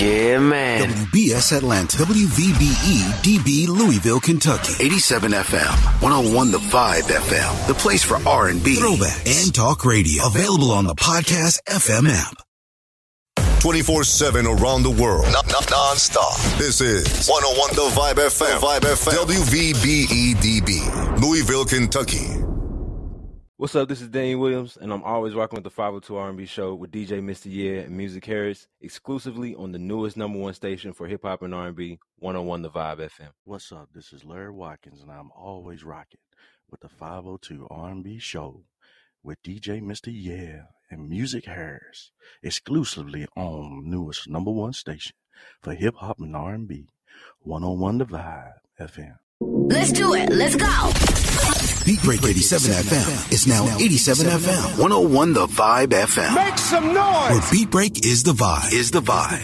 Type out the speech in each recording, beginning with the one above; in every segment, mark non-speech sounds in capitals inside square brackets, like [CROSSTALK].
Yeah, man. WBS Atlanta, WVBE DB Louisville, Kentucky. 87 FM, 101 The Vibe FM, the place for R&B, Throwback, and talk radio. Available on the podcast FM app. 24 7 around the world. Non- non- Non-stop. This is 101 The Vibe FM. Vibe FM. WVBE DB. Louisville, Kentucky. What's up? This is Danny Williams, and I'm always rocking with the 502 R&B show with DJ Mr. Yeah and Musick Harris, exclusively on the newest number one station for hip hop and R&B, 101 The Vibe FM. What's up? This is Larry Watkins, and I'm always rocking with the 502 R&B show with DJ Mr. Yeah and Musick Harris, exclusively on the newest number one station for hip hop and R&B, 101 The Vibe FM. Let's do it. Let's go. Beat Break 87 FM is now 87 FM. 101 The Vibe FM. Make some noise. Where Beat Break is the vibe. Is the vibe.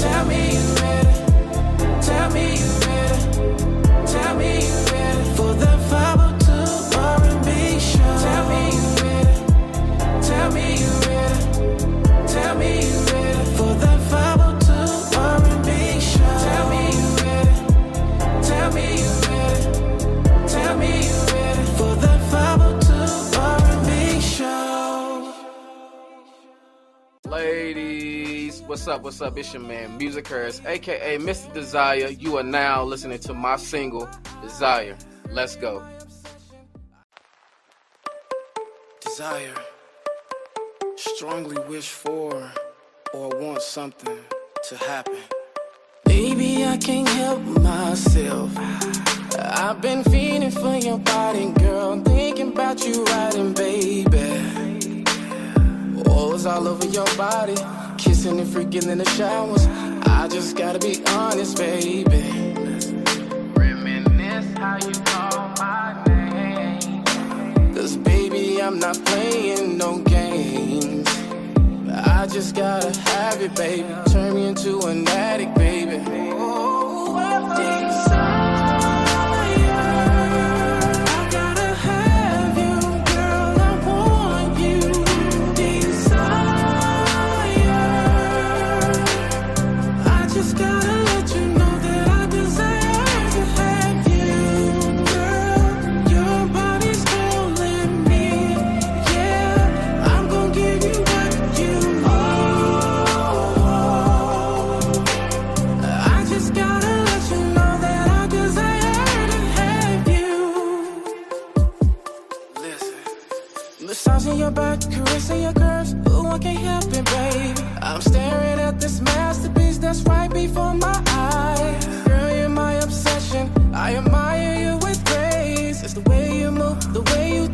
Tell me you ready. Tell me you ready. What's up? What's up? It's your man, Musick Harris, aka Mr. Desire. You are now listening to my single, Desire. Let's go. Desire. Strongly wish for or want something to happen. Baby, I can't help myself. I've been feeling for your body, girl. Thinking about you riding, baby. Oils all over your body, kissing and freaking in the showers. I just gotta be honest, baby. Reminisce how you call my name. Cause baby, I'm not playing no games. I just gotta have it, baby. Turn me into an addict, baby. Your back, caressing your curves. Ooh, I can't help it, baby. I'm staring at this masterpiece that's right before my eyes. Girl, you're my obsession. I admire you with grace. It's the way you move, the way you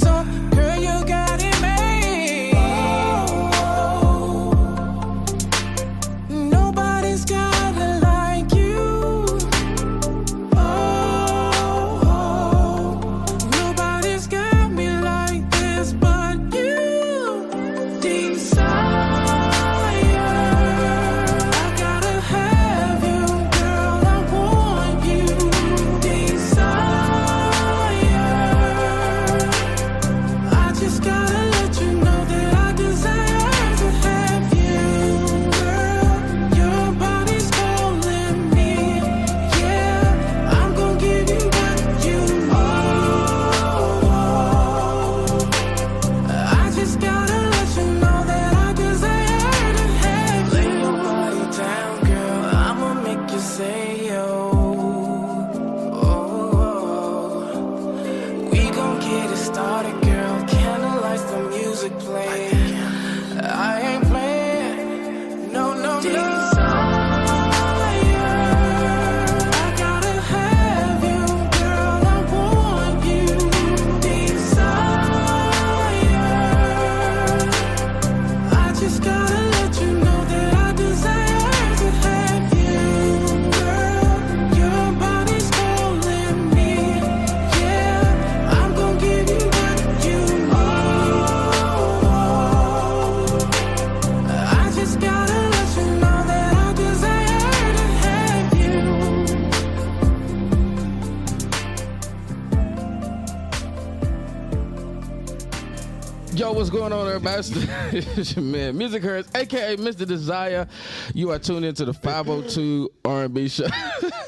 going on, everybody? It's your man, Musick Harris, aka Mr. Desire. You are tuned into the 502 R&B show.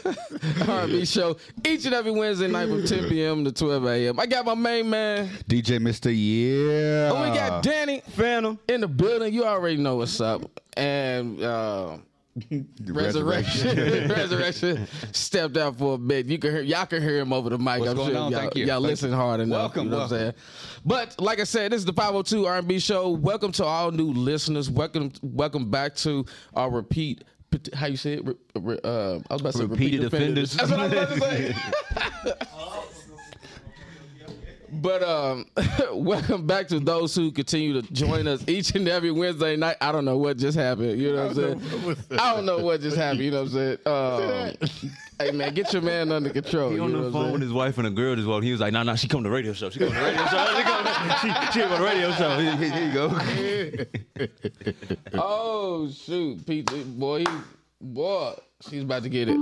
[LAUGHS] R&B show each and every Wednesday night from 10 p.m. to 12 a.m. I got my main man. DJ Mr. Yeah. And we got Danny Phantom in the building. You already know what's up. And uh, Resurrection, [LAUGHS] Resurrection stepped out for a bit. You can hear, y'all can hear him over the mic. What's I'm going sure on? y'all, Thank you. y'all Thank listen you. hard enough. Welcome, you know what I'm saying? But like I said, this is the 502 R&B show. Welcome to all new listeners. Welcome, welcome back to our repeat. How you say it? Re, re, uh, I was about to say Repeated offenders. That's what I was about to say. [LAUGHS] But um, [LAUGHS] welcome back to those who continue to join us each and every Wednesday night. I don't know what just happened. You know what I'm saying? I don't know what just happened. You know what I'm saying? [LAUGHS] Um, hey man, get your man under control. He on the phone with his wife and a girl just walked. He was like, "Nah, nah, she come to the radio show. She come to the radio show. She come to, she, she come to the radio show. Here, here- here you go." [LAUGHS] Oh shoot, Pete, boy, he, boy, she's about to get it.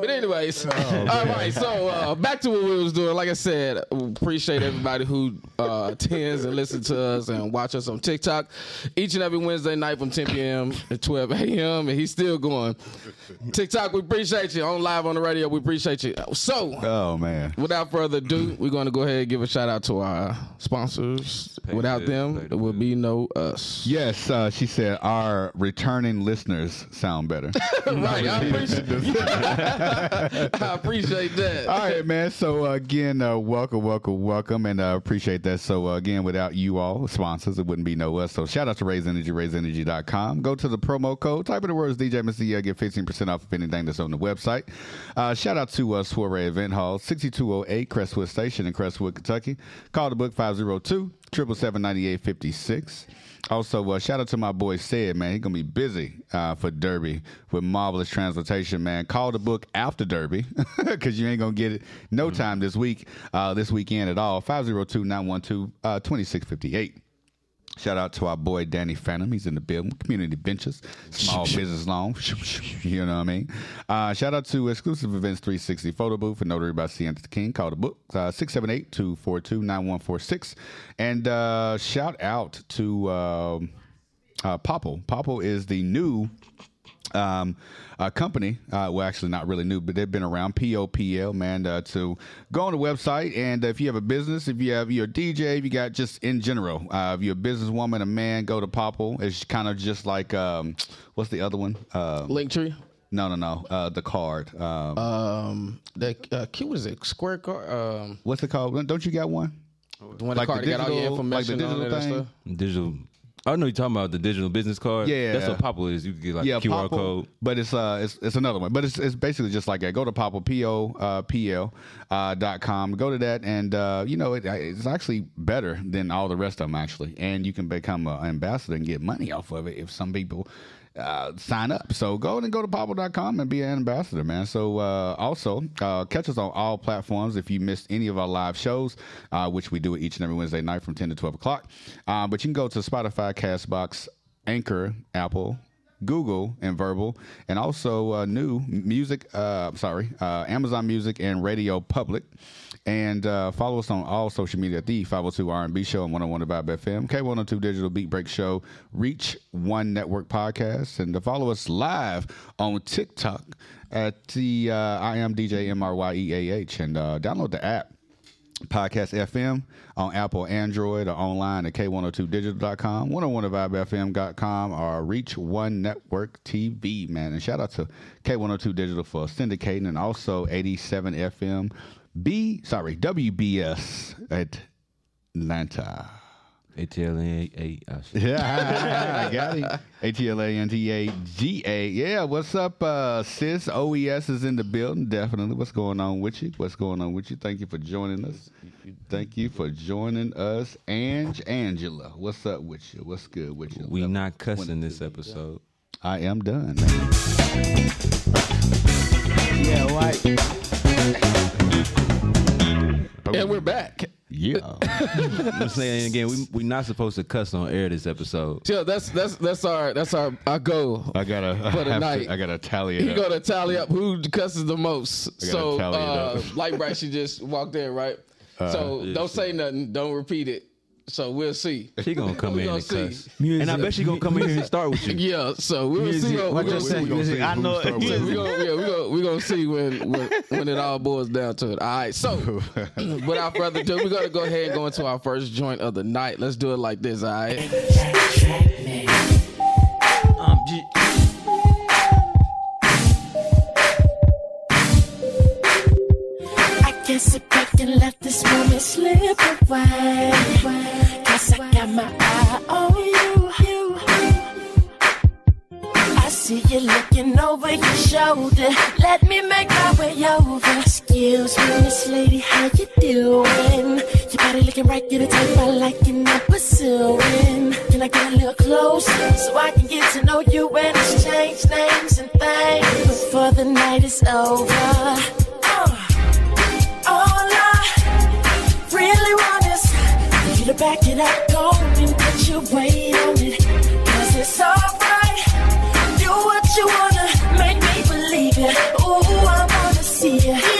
But anyways, [LAUGHS] all right. So uh, back to what we was doing. Like I said, appreciate everybody who uh, attends and listens to us and watch us on TikTok each and every Wednesday night from 10 p.m. to 12 a.m. And he's still going. TikTok, we appreciate you. On live on the radio, we appreciate you. So Oh man. without further ado, we're going to go ahead and give a shout out to our sponsors. Pay Without the- them, there would be no us. Yes, uh, she said our returning listeners sound better. [LAUGHS] right. I appreciate, [LAUGHS] I appreciate that. All right, man. So uh, again, uh, welcome, welcome, welcome, and uh, appreciate that. So uh, again, without you all sponsors, it wouldn't be no us. So shout out to Raise Energy, RaiseEnergy.com. Go to the promo code, type in the words DJ Mr. Yeah, get 15% off of anything that's on the website. Uh, shout out to uh, Soiree Event Hall, 6208 Crestwood Station in Crestwood, Kentucky. Call the book 502 777 9856. Also, uh, shout out to my boy Sid, man. He's gonna be busy uh, for Derby with marvelous transportation, man. Call the book after Derby [LAUGHS] because you ain't gonna get it no time this week, uh, this weekend at all. 502-912-2658. Shout out to our boy Danny Phantom. He's in the building. Community Ventures, small [LAUGHS] business loan. [LAUGHS] you know what I mean? Uh, shout out to Exclusive Events 360 Photo Booth for Notary by Sienna King. Call the book uh, 678 242 9146. And uh, shout out to um uh, Popl. Popl is the new um, uh, company. Uh, well, actually, not really new, but they've been around. POPL, man. Uh, to go on the website, and if you have a business, if you have you're DJ, if you got just in general, uh, if you're a businesswoman, a man, go to Popl. It's kind of just like um, what's the other one? Uh, Linktree. no, no, no. Uh, the card. Um, Um, the uh, Q what is it? Square card. Um, what's it called? Don't you got one? the one Like the card the that got all your digital- like the information on digital thing? Digital. I know you're talking about the digital business card. Yeah. that's what Popl is. You can get like yeah, QR Popl, code. But it's uh it's, it's another one. But it's it's basically just like that. Go to Popl P O uh, P L uh, dot com. Go to that, and uh, you know it, it's actually better than all the rest of them actually. And you can become an ambassador and get money off of it if some people. Uh, sign up. So go and go to popl.com and be an ambassador, man. So uh, also uh, catch us on all platforms if you missed any of our live shows, uh, which we do each and every Wednesday night from 10 to 12 o'clock. Uh, but you can go to Spotify, Castbox, Anchor, Apple, Google, and Verbal, and also uh, new music. Uh, sorry, uh, Amazon Music and Radio Public. And uh, follow us on all social media at the 502 R&B Show and 101 Vibe FM, K102 Digital Beat Break Show, Reach One Network Podcast, and to follow us live on TikTok at the uh, I am DJ M R Y E A H, and uh, download the app. Podcast FM on Apple, Android, or online at K102digital.com, 101vibefm.com, or Reach One Network TV, man. And shout out to K102 Digital for syndicating and also 87 FM B, sorry, WBS at Atlanta. ATLA. [LAUGHS] Yeah, I got it. A T L A N T A G A. Yeah, what's up, uh, sis? OES is in the building, definitely. What's going on with you? What's going on with you? Thank you for joining us. Thank you for joining us. Ange Angela, what's up with you? What's good with you? We not cussing this episode. I am done, man. Yeah, right. And we're back. Yeah. I'm saying again, we we not supposed to cuss on air this episode. Yeah, that's that's that's our that's our our goal. I gotta For the have night. To, I gotta tally it You up. go to tally up who cusses the most. gotta So, tally it uh, up. like Bright, she just walked in, right? so Yeah, don't say nothing. Don't repeat it. So we'll see. She gonna come [LAUGHS] We in gonna and see. cuss. And I bet she gonna come in here and start with you. [LAUGHS] Yeah, so we'll see. Music. We're What gonna you see. say? we gonna Music. see I who know. start with Yeah, we gonna, yeah, we gonna, we gonna see when, when when it all boils down to it. All right, so [LAUGHS] without further ado, we're gonna go ahead and go into our first joint of the night. Let's do it like this, all right? Um, G- I can't sit and let this moment slip away. Cause I got my eye on you. I see you looking over your shoulder. Let me make my way over. Excuse me, Miss Lady, how you doing? Your body looking right, get a type I like and I'm pursuing. Can I get a little closer so I can get to know you and exchange names and things before the night is over? Uh. To back it up, go and put your weight on it. Cause it's alright. Do what you wanna, make me believe it. Ooh, I wanna see you.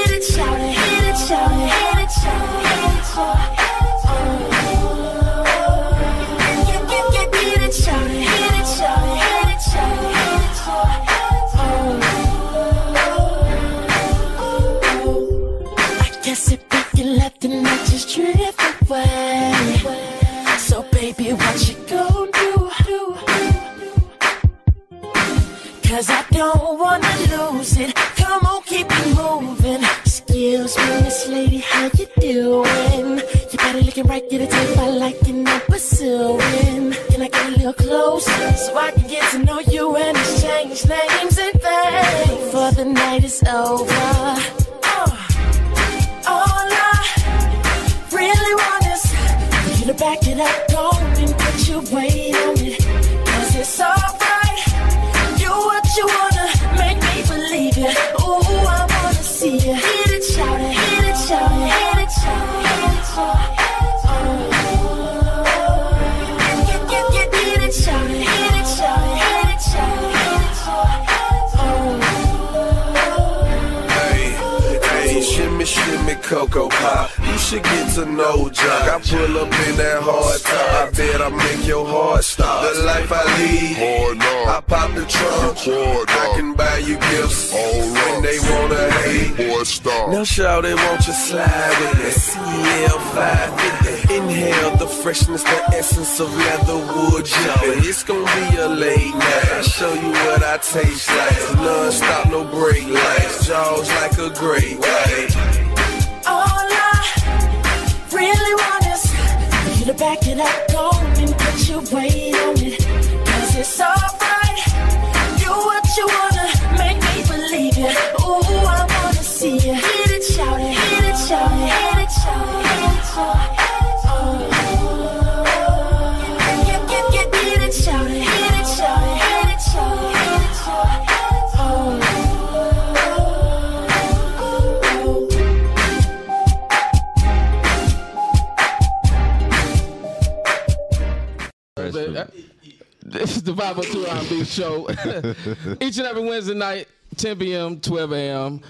[LAUGHS] Each and every Wednesday night, 10 p.m., 12 a.m.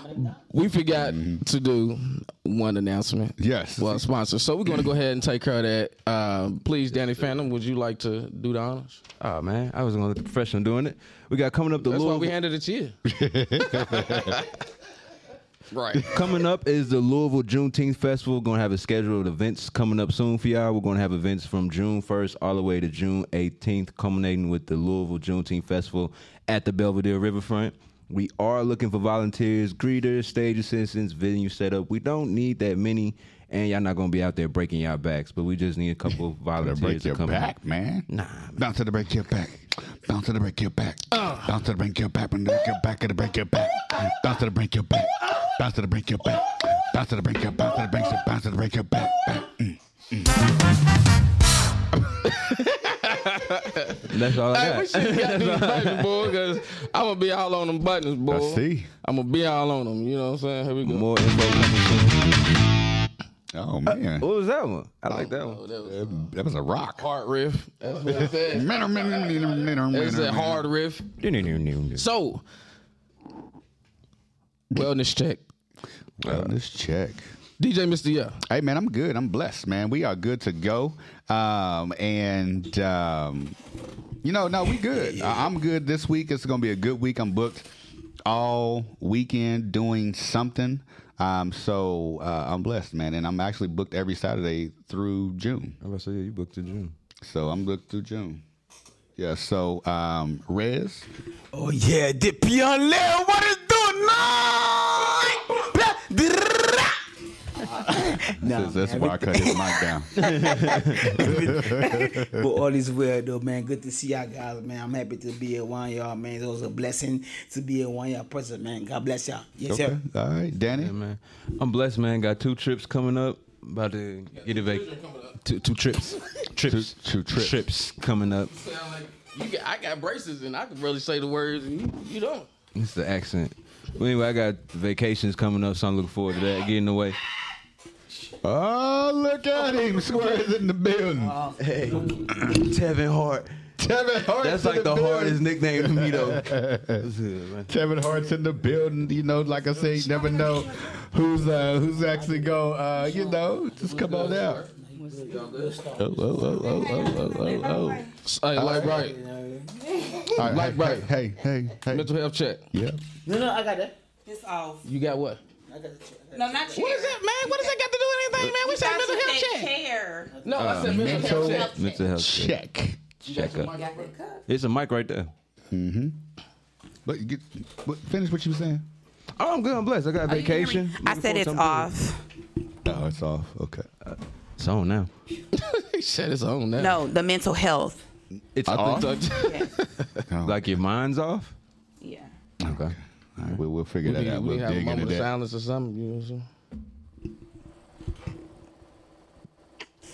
We forgot to do one announcement. Yes. Well, sponsor. So we're going to go ahead and take care of that. Um, please, Danny Phantom, would you like to do the honors? Oh man, I was gonna look professional doing it. We got coming up the That's why we handed it to you. [LAUGHS] right. Coming up is the Louisville Juneteenth Festival. We're gonna have a schedule of events coming up soon for y'all. We're gonna have events from June 1st all the way to June 18th, culminating with the Louisville Juneteenth Festival at the Belvedere Riverfront. We are looking for volunteers, greeters, stage assistants, venue setup. We don't need that many, and y'all not gonna be out there breaking y'all backs, but we just need a couple of volunteers break to your come back, out. man. Nah, Bounce to the break your back. Bounce to the break your back. Bounce to the break your back. Bounce to the back of the break your back. Bounce to the break your back. Bounce to the break your back. Bounce to the break your back, bounce to the break your back, bounce to the break your back. back. Mm. That's all I Hey, got. we should have got these buttons, [LAUGHS] boy, because I'm going to be all on them buttons, boy. I see. I'm going to be all on them. You know what I'm saying? Here we go. More info. Oh man, What was that one? I like that one. Oh, that was that was a rock. hard riff. That's what it said. It's It's a hard riff. So, wellness check. Wellness check. DJ Mr. Yeah. Hey man, I'm good. I'm blessed, man. We are good to go. Um, and um, you know, no, we good. I- I'm good this week. It's gonna be a good week. I'm booked all weekend doing something. Um, so uh, I'm blessed, man, and I'm actually booked every Saturday through June. I was say yeah, you booked to June. So I'm booked through June. Yeah. So um, Rez, Oh yeah, Dipion Leo, what is doing now? That's, that's why I cut his mic down. [LAUGHS] but all is well though, man. Good to see y'all guys, man. I'm happy to be at one of y'all, man. It was a blessing to be at one of y'all present, man. God bless y'all. Yes, Okay. sir. All right, Danny. Yeah, man. I'm blessed, man. Got two trips coming up. About to get a vac. Two, two trips. Trips. Two, two trips. Trips coming up. Sound like you got, I got braces and I can really say the words and you, you don't. It's the accent. But anyway, I got vacations coming up, so I'm looking forward to that. Getting away. Oh, look at him. Squares in the building. Hey, Tevin Hart. Tevin Hart. That's like the hardest nickname to me though. [LAUGHS] That's. Tevin Hart's in the building. You know, like I say, you never know who's uh, who's actually go. Uh, you know, just come on out. Oh, oh, oh, oh, oh, oh, oh. Hey, like right. All right, Like hey, right. Hey, hey, hey. Mental health check. Yeah. No, no, I got that. It's off. You got what? I got that. No, not chair. What is that, man? What does that got to do with anything, man? We said mental health check. chair. No, I said Uh, mental health mental check. Mental health check. Check. Check up. Got that cup. It's a mic right there. Mm-hmm. But get, what, finish what you were saying. Oh, I'm good. I'm blessed. I got a Oh, you hear me? vacation. I said it's off. Oh, it's off. Okay. good. It's on now. [LAUGHS] he said it's on now. No, the mental health. It's I off. think Yes. [LAUGHS] Like your mind's off. Yeah. Okay. All right, we'll, we'll figure We, that out. we We'll have a dig into moment of that. silence or something. You know what I'm saying?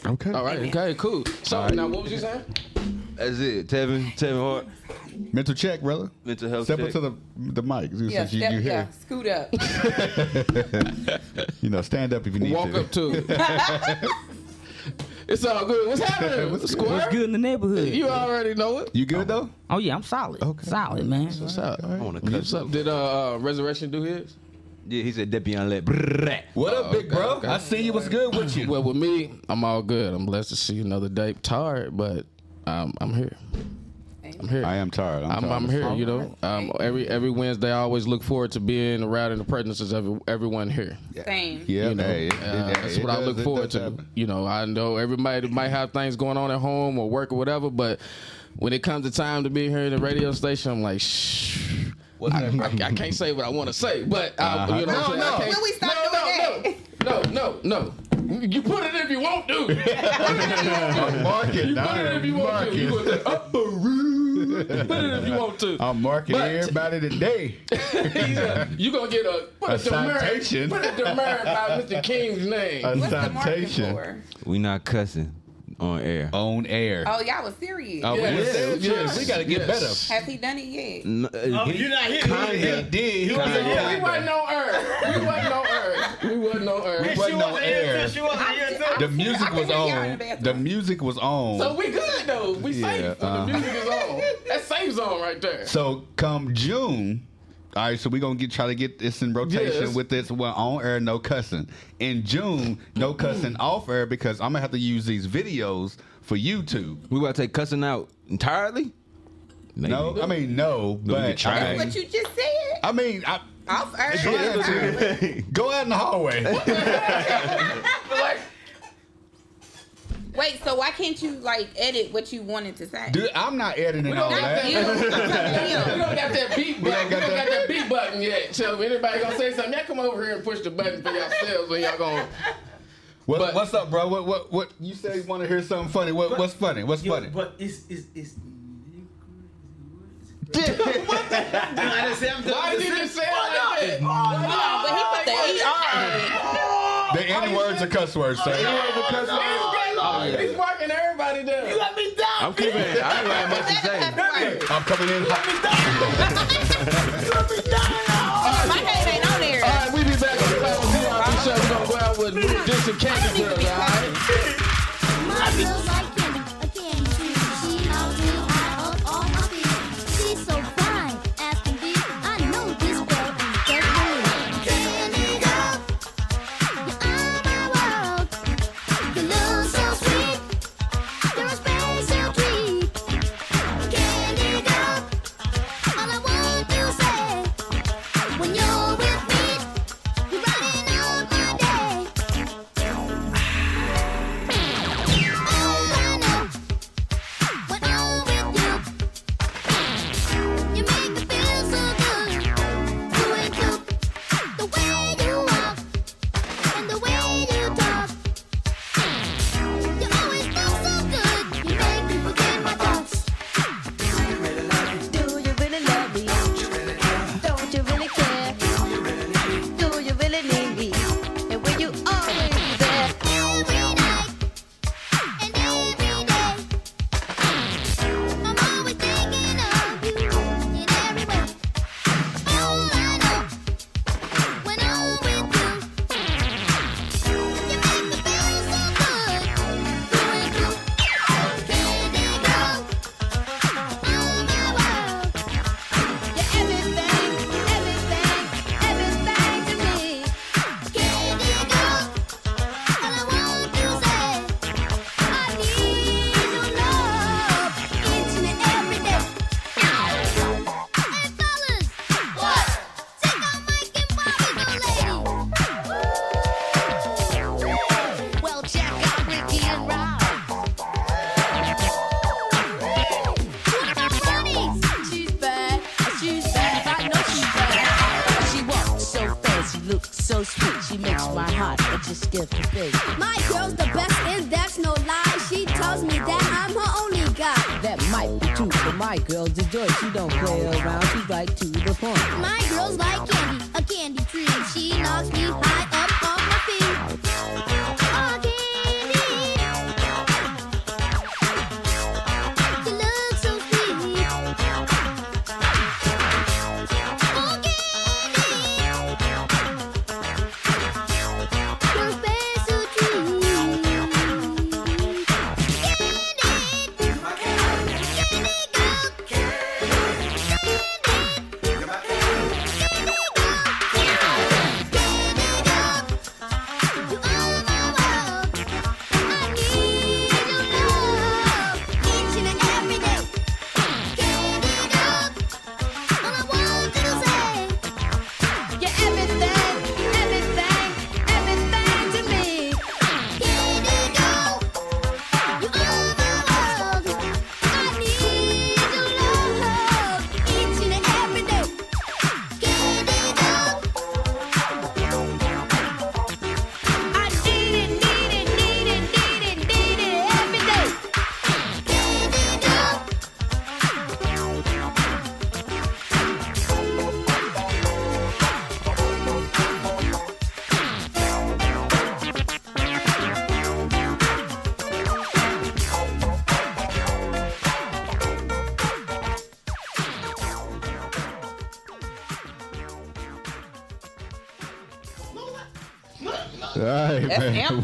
Okay. All right. Okay. Cool. So now, what was you saying? That's it. Tevin. Tevin Hart. Mental check, brother. Mental health Step check. up to the the mic. Yeah, since you, step, you yeah, here. scoot up. [LAUGHS] You know, stand up if you need Walk to. Walk up to it. [LAUGHS] it's all good. What's happening? What's good? Square? What's good in the neighborhood? You already know it. You good though? Oh yeah, I'm solid. Okay. Solid, man. What's up? I want to What's up? Did uh, uh, Resurrection do his? Yeah, he said Depion let. Brrrr. What up, big okay, bro? okay. I see you. What's good with you? Well, with me, I'm all good. I'm blessed to see another day. Tired, but um, I'm here. I'm here. I am tired. I'm, I'm, tired. I'm here. You know, um, every every Wednesday, I always look forward to being around in the presence of every, everyone here. Same. Yeah, You know, hey, it- uh, it- that's it what I does- look forward to. happen. You know, I know everybody might have things going on at home or work or whatever, but when it comes to time to be here in the radio station, I'm like, shh. I, I, I can't say what I want to say, but uh, Uh-huh. you know, what I'm No. I no. can't- Will we stop no, doing no, no, no, no. You put it if you want to. [LAUGHS] Put it you. I'm marking. You put it if you want to. You put it uh, up-a-roo. Put it if you want to. I'm marking But- everybody today. [LAUGHS] you gonna get a put A a, demerit, citation. put a demerit by Mr. King's name. A What's the citation for? We not cussing on air. on air. Oh, y'all was serious. Oh, Yes, yeah, yes, we gotta get yes. Has he done it yet? N- uh, Oh, he- you're not here. He did. He Kinda. Yeah, we wasn't on earth. We wasn't on earth. We wasn't on earth. He wasn't on air. She wasn't here too. The music I can was hear y'all in on. the. The music was on. So we good though. We Yeah, safe. uh-huh. the music is on. That safe zone right there. So come June, all right. So we're gonna get try to get this in rotation Yes. with this one on air, no cussing. In June, no [CLEARS THROAT] cussing off air because I'm gonna have to use these videos for YouTube. we about to take cussing out entirely. Maybe. No, I mean no, No, but could try. I That's mean, what you just said. I mean, I, Off air. Yeah, go out in the hallway. Like, Wait, so why can't you like edit what you wanted to say? Dude, I'm not editing we all don't got that. that. You. I'm talking to We don't got that beat button. We don't don't got got that- that beat button yet. So if anybody gonna say something, y'all come over here and push the button for yourselves when y'all gonna. What, But- what's up, bro? What what what? You say you want to hear something funny? What what's funny? What's Yo, funny? But it's it's it's. [LAUGHS] what the? [LAUGHS] Why did you say it like that? No, but he put the ER. The any words are cuss words, sir. He's, he's marking everybody down. You let me down. I'm keeping it. I don't have much to say. [LAUGHS] I'm coming in hot. [LAUGHS] You let me down. Right. My name ain't on there. All right, we be back on the Bible VIP show. We're gonna go out with Luke Dix and Candy Girls, all right?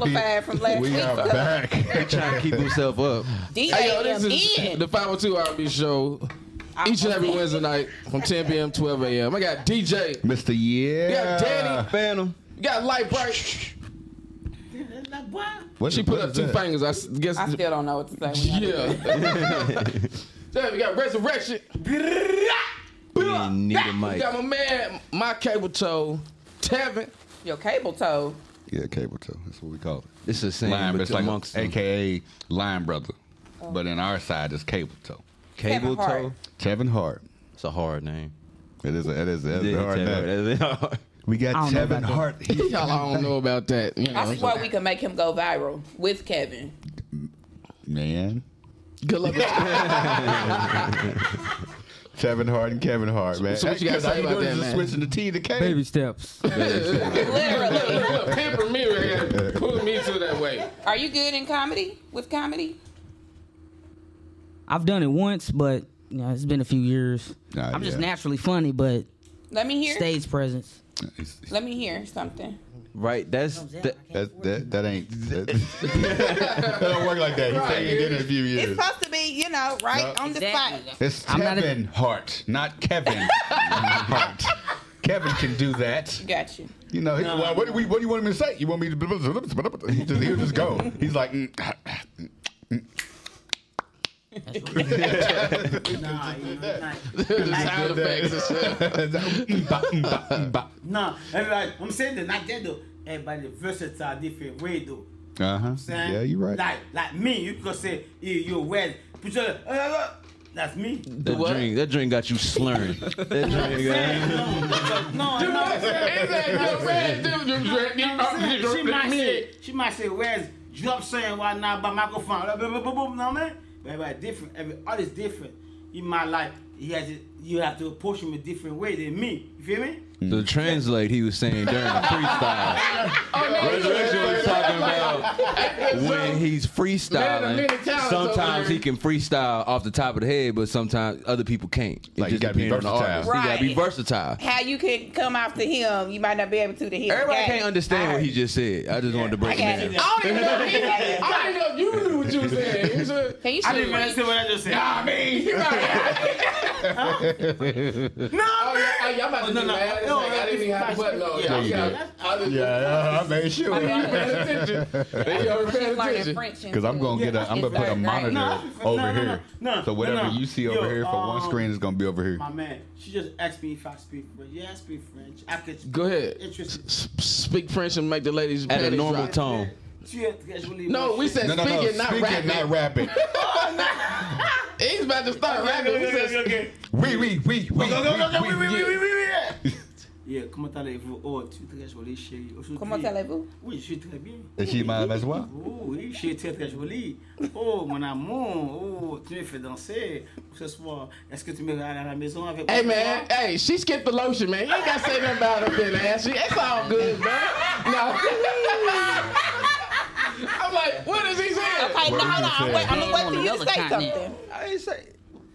Amplified from last we week, are though. [LAUGHS] back. trying to keep himself up. Hey, yo, this is the 502 R&B show. Each and every Wednesday night from 10 p.m. 12 a.m. I got DJ. Mr. Yeah. We got Danny. Phantom. You got Lyte Bryte. What- she put up two that? fingers. I guess. I still don't know what to say. Yeah. Then [LAUGHS] we got Resurrection. We need a mic. We got my man, my cable toe, Tevin. Your cable toe. Yeah, cable toe. That's what we call it. It's the same Line, but it's like amongst them. AKA Line Brother. But in our side, it's cable toe. Cable Kevin Hart. toe. Kevin Hart. It's a hard name. It is a, it is, it is a hard name. Hard. We got I don't know Kevin. Hart. [LAUGHS] Y'all I don't know about that. You know, I see why we can make him go viral with Kevin. Man. Good luck. [LAUGHS] Kevin Hart and Kevin Hart, man. so what you gotta say about doing? that, man? Switching the T to K. Baby steps. [LAUGHS] Literally. Pamper me right here. Pulling me to that way. Are you good in comedy? With comedy? I've done it once, but you know, it's been a few years. Nah, I'm just naturally funny, but Let me hear. stage presence. Let me hear something. Right. That's that, That, that, that ain't. That, that don't work like that. He said he did it in a few years. It's supposed to be, you know, right No. on the spot. It's I'm not a- Kevin Hart, not Kevin Hart. Kevin can do that. Got you. You know, he- well, what, do we, what do you want him to say? You want me to? He just, he'll just go. He's like, mm, mm. Nah, you know, nah. The sound effects and shit. Mm, mm, mm. No, everybody, I'm saying that not that though. Everybody versatile, different way though. Uh-huh. Saying, Yeah, you're right. Like, like me, you could say you, you're wet. Put your, uh, uh, that's me. that drink. That drink got you slurring. that drink got No, no, no. She might say, she might say, where's drop saying why not by microphone? Blah, blah, blah, blah, blah, everybody different. Every artist different. In my life, he has. You have to approach him a different way than me. You feel me? To mm. translate, he was saying during the freestyle. [LAUGHS] Oh, Resurrection was talking about when he's freestyling. Sometimes he can freestyle off the top of the head, but sometimes other people can't. It Like, you gotta be depends on the versatile. artist. You gotta be versatile. How you can come after him, you might not be able to to him. Everybody can't it. understand what he just said. I just wanted to break it down. I don't even know. if I don't even know you knew what you were saying. You said, Can you I didn't understand what I just said. Nah, I mean, you [LAUGHS] right. No, Oh, yeah, yeah, I'm about to No, do no, that. no, I didn't even have the button on. Yeah, Yeah, you yeah. did. I Yeah, I made sure. I didn't attention. They already paying attention. Because I'm gonna get a, I'm gonna put a monitor over no, no, here. no, no, so whatever no, no. you see over here for one um, screen is gonna be over here. My man, she just asked me if I speak French. Yeah, I speak French. I could. Go ahead. Interested. Speak French and make the ladies At a normal tone. She had to really No, we said No, no, speak no. it, not Speak rap it, it. not rap it. [LAUGHS] He's about to start rapping. We Okay, said, okay, okay. We, we, we, we. Go, go, go, go, we. wait, wait, wait, wait. Yeah, comment allez-vous? Oh, tu es très jolie, chérie. Comment allez-vous? Oui, je suis très bien. Et she mad as well? Oh, oui, je suis très très jolie. Oh, mon amour. Oh, tu me fais danser ce soir. Est-ce que tu me regardes à la maison avec Hey moi? man, hey, she skipped the lotion, man. You ain't gotta say nothing about her ashy. It's all good, man. No. [LAUGHS] I'm like, what is he saying? Okay, no, hold on. I'm, wait, I'm gonna wait for you to say continent. something. I ain't say,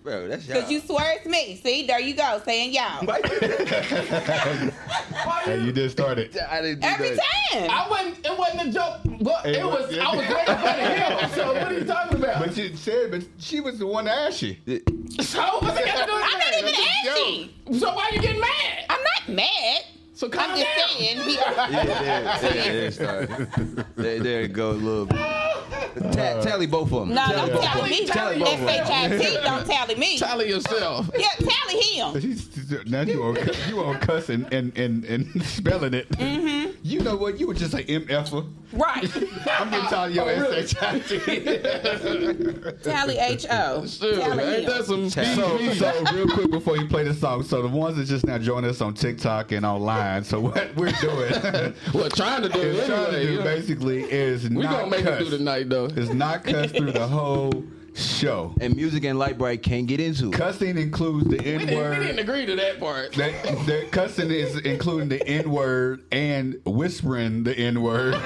bro. That's Because you swear it's me. See, there you go, saying y'all. [LAUGHS] Hey, you did start it. I didn't Every time. I wasn't. It wasn't a joke. But It it was. was- I was waiting for him. [LAUGHS] So what are you talking about? But you said, but she was the one to ask you. so what's it got to do with I'm not that? even asking. So why you getting mad? I'm not mad. So calm I'm just down. saying. He, Yeah, there, [LAUGHS] there, there, it there, there it goes, little. Ta- tally both of them. no, don't tally me. Tally both of them. S-H-I-T, don't tally me. Tally yourself. Yeah, tally him. She's- Now you on you on cussing and, and, and [LAUGHS] spelling it. Mm-hmm. You know what? You would just say MF. Right. [LAUGHS] I'm getting tired of your Oh, really? SHIT. Tally H-O. Shoot, Tally ain't him. that some So, so real quick before you play the song, so the ones that just now joined us on TikTok and online, so what we're doing, [LAUGHS] What trying to do it trying to do basically is We not gonna make cuss. it through the night though. Is not cuss through the whole show. And music and Lyte Bryte can't get into it. Cussing includes the We N didn't, we didn't agree to that part. That, that cussing is including the N word and whispering the N word. [LAUGHS]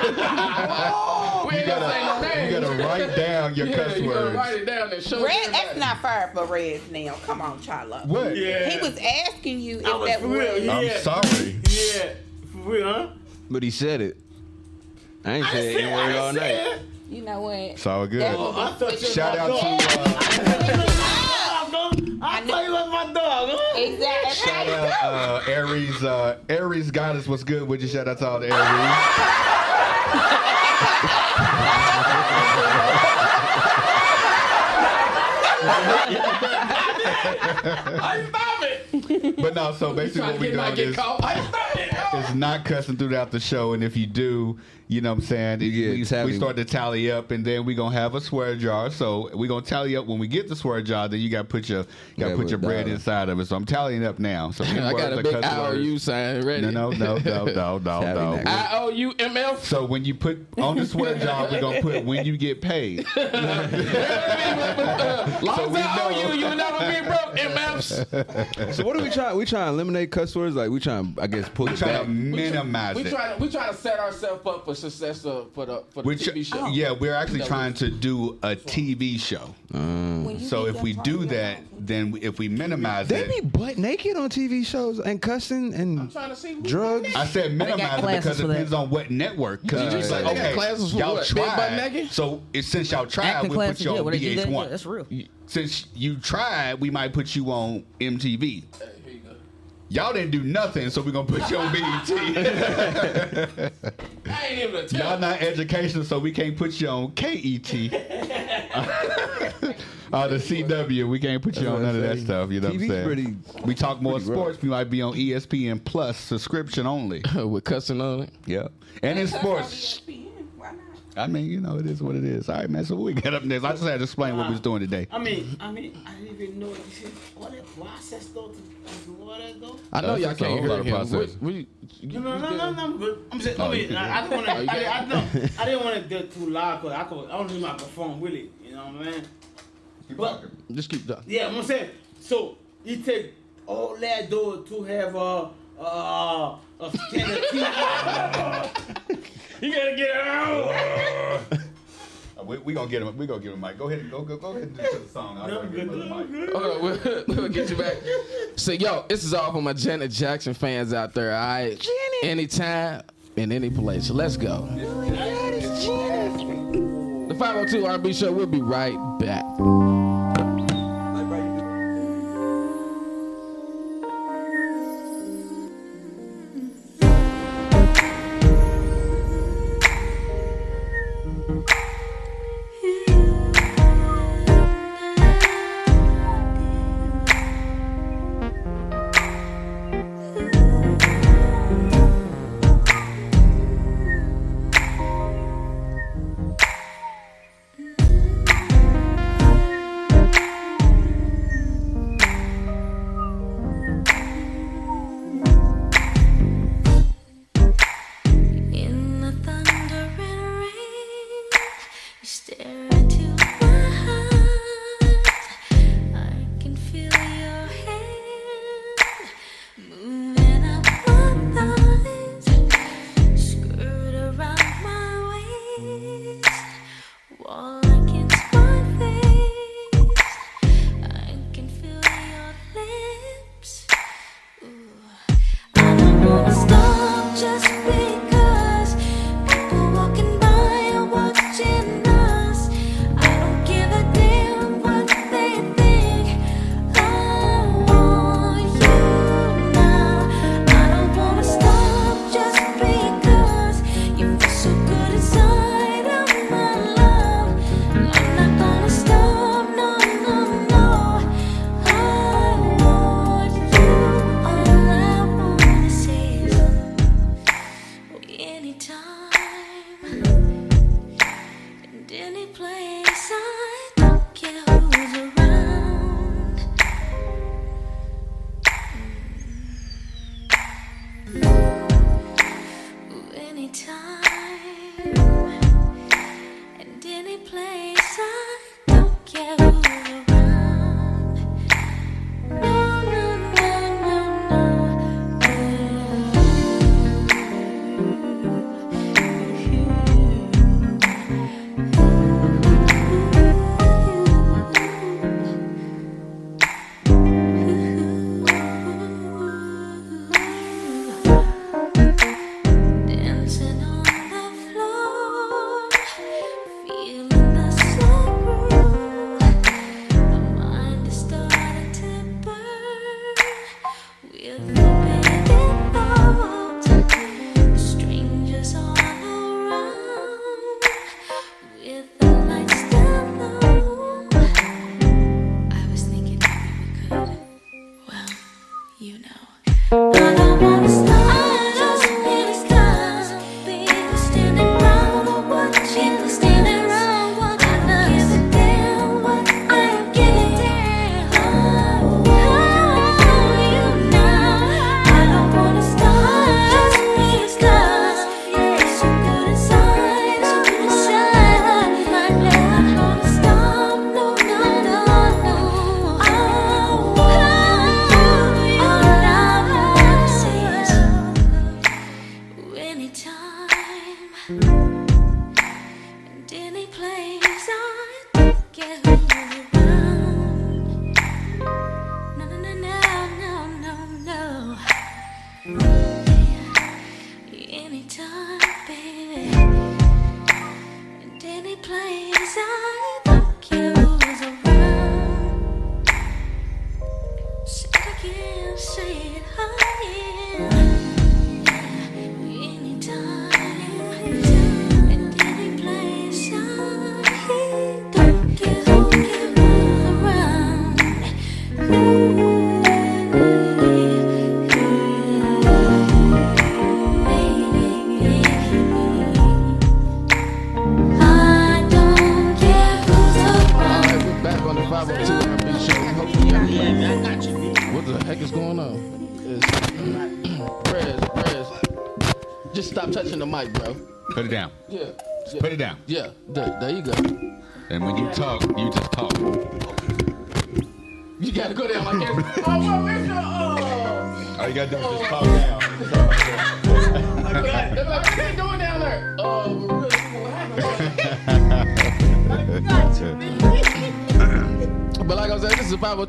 Oh, we ain't gonna say no names. You gotta write down your yeah, cuss you gotta words. write it down and show Red, everybody. that's not fair for Reds now. Come on, Charlotte. What? Yeah. He was asking you if I was that for real, was. yeah. I'm sorry. Yeah, for real, huh? But he said it. I ain't I said said- N word I all said- night. You know what? It's all good. Oh, I thought you was Shout out dog. to uh, I thought you was my dog, huh? Exactly. shout out uh, Aries. Uh, Aries Goddess, what's good? Would you shout out to all the Aries? How you stop it? But no, so basically what we get, doing is caught. How you stop it? Is not cussing throughout the show, and if you do, you know what I'm saying, Yeah, we, we start to tally up, and then we gonna have a swear jar. So we gonna tally up when we get the swear jar. Then you gotta put your gotta Yeah, put your bread dollar. inside of it. So I'm tallying up now. So [LAUGHS] I got a big IOU sign ready. No, no, no, no, no, [LAUGHS] no, no. next. I O U M F. So when you put on the swear jar, we're gonna put when you get paid. [LAUGHS] Uh, long as we I owe know. you, you never be broke. MFs. So what are we trying? We trying to eliminate cuss words? Like we trying? To, I guess put We're it trying back. to minimize We it. try to we try to set ourselves up for success uh, for the for the We're TV show. yeah, we're actually trying to do a TV show. When you So get if we done do talking that, then we- if we minimize They it, be butt naked on TV shows and cussing and trying to see who drugs. I said minimize it classes because it for that. depends on what network. Because Did you it's say like, they got okay, classes for y'all what? Big butt tried. naked? So it, since y'all tried, Acting we put classes, you yeah, on what they do that, VH1. that's real. Since you tried, we might put you on MTV. Y'all didn't do nothing, so we're gonna put you on BET. [LAUGHS] I ain't even tell. Y'all not educational, so we can't put you on KET. [LAUGHS] Uh, the CW, we can't put you on none of that stuff. You know what I'm saying? pretty- we talk more pretty rough. sports. We might be on ESPN Plus subscription only. [LAUGHS] With cussing on it. Yeah, and in sports. I mean, you know, it is what it is. All right, man. So what we get up next? I just had to explain what we was doing today. I mean, I mean, I didn't even know this is all that process though to, to do though. I know y'all can't hear lot him. process. We, we, you, No, no, you no, good? no, no, I'm. I'm saying, Oh, I you mean, can I, I don't want to, Oh, I, I, can? don't, I didn't want to get too loud because I could, I don't need my perform with it. You know what I mean? But Just keep that. yeah, I'm saying. So you take all that though to have a uh, a standard TV. [LAUGHS] [LAUGHS] you gotta get it out. Uh, [LAUGHS] we, we gonna get him. We're gonna give him a mic. Go ahead. Go go go ahead and do the song. I'll No, go give him good, a mic. good. Hold on, we'll, [LAUGHS] we'll get you back. So, yo, this is all for my Janet Jackson fans out there, all right? Janet. Anytime, in any place. Let's go. The 502 R&B show, we'll be right back.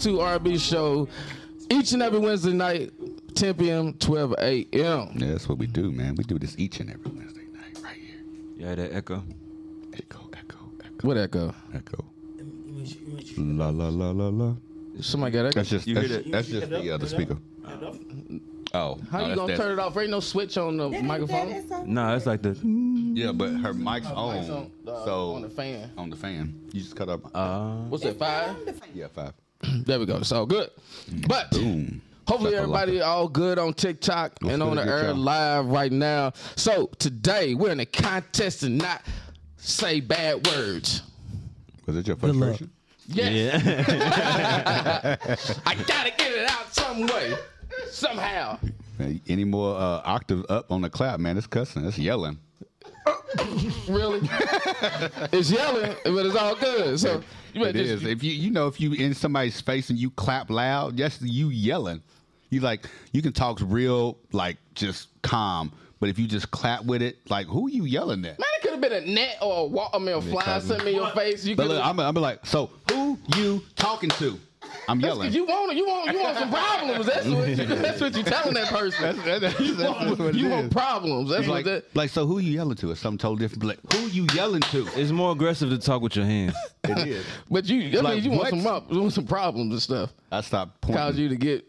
2 R&B show each and every Wednesday night, 10 p.m., 12 a.m. Yeah, that's what we do, man. We do this each and every Wednesday night right here. Yeah, that echo. Echo, echo, echo. What echo? Echo. La la la la la. Somebody got echo. That's just, you that's, that? that's just the other uh, speaker. Uh, oh. How no, you gonna turn it off? There ain't no switch on the microphone. No, nah, it's like the. Yeah, but her mic's oh, on. Mic's on uh, so on the fan. On the fan. You just cut up. Uh, What's it Five. Yeah, five. [CLEARS THROAT] There we go. So good. But hopefully everybody all good on TikTok and on the good, good air job. live right now. So today we're in a contest to not say bad words. Was it your Good luck. frustration? Yes. [LAUGHS] I gotta get it out some way, somehow. Any more uh, octave up on the clap, man? It's cussing. It's yelling. [LAUGHS] Really? it's yelling, but it's all good. So you It just is. If you you know if you in somebody's face and you clap loud, that's you yelling. You like you can talk real like just calm, but if you just clap with it, like who you yelling at? Man, it could have been a net or a wall, I mean, a fly me in your face. You But look, I'm I'm like, so who you talking to? I'm yelling. You want you want you want some problems. That's what you, that's what you telling that person. That's, that's, that's, you want, what it you want problems. That's It's what like, that. like, so who you yelling to? It's something totally different. But like, who you yelling to? It's more aggressive to talk with your hands. [LAUGHS] It is. But you, that Like, means you want some up, you want some problems and stuff. I stopped pointing. Cause you to get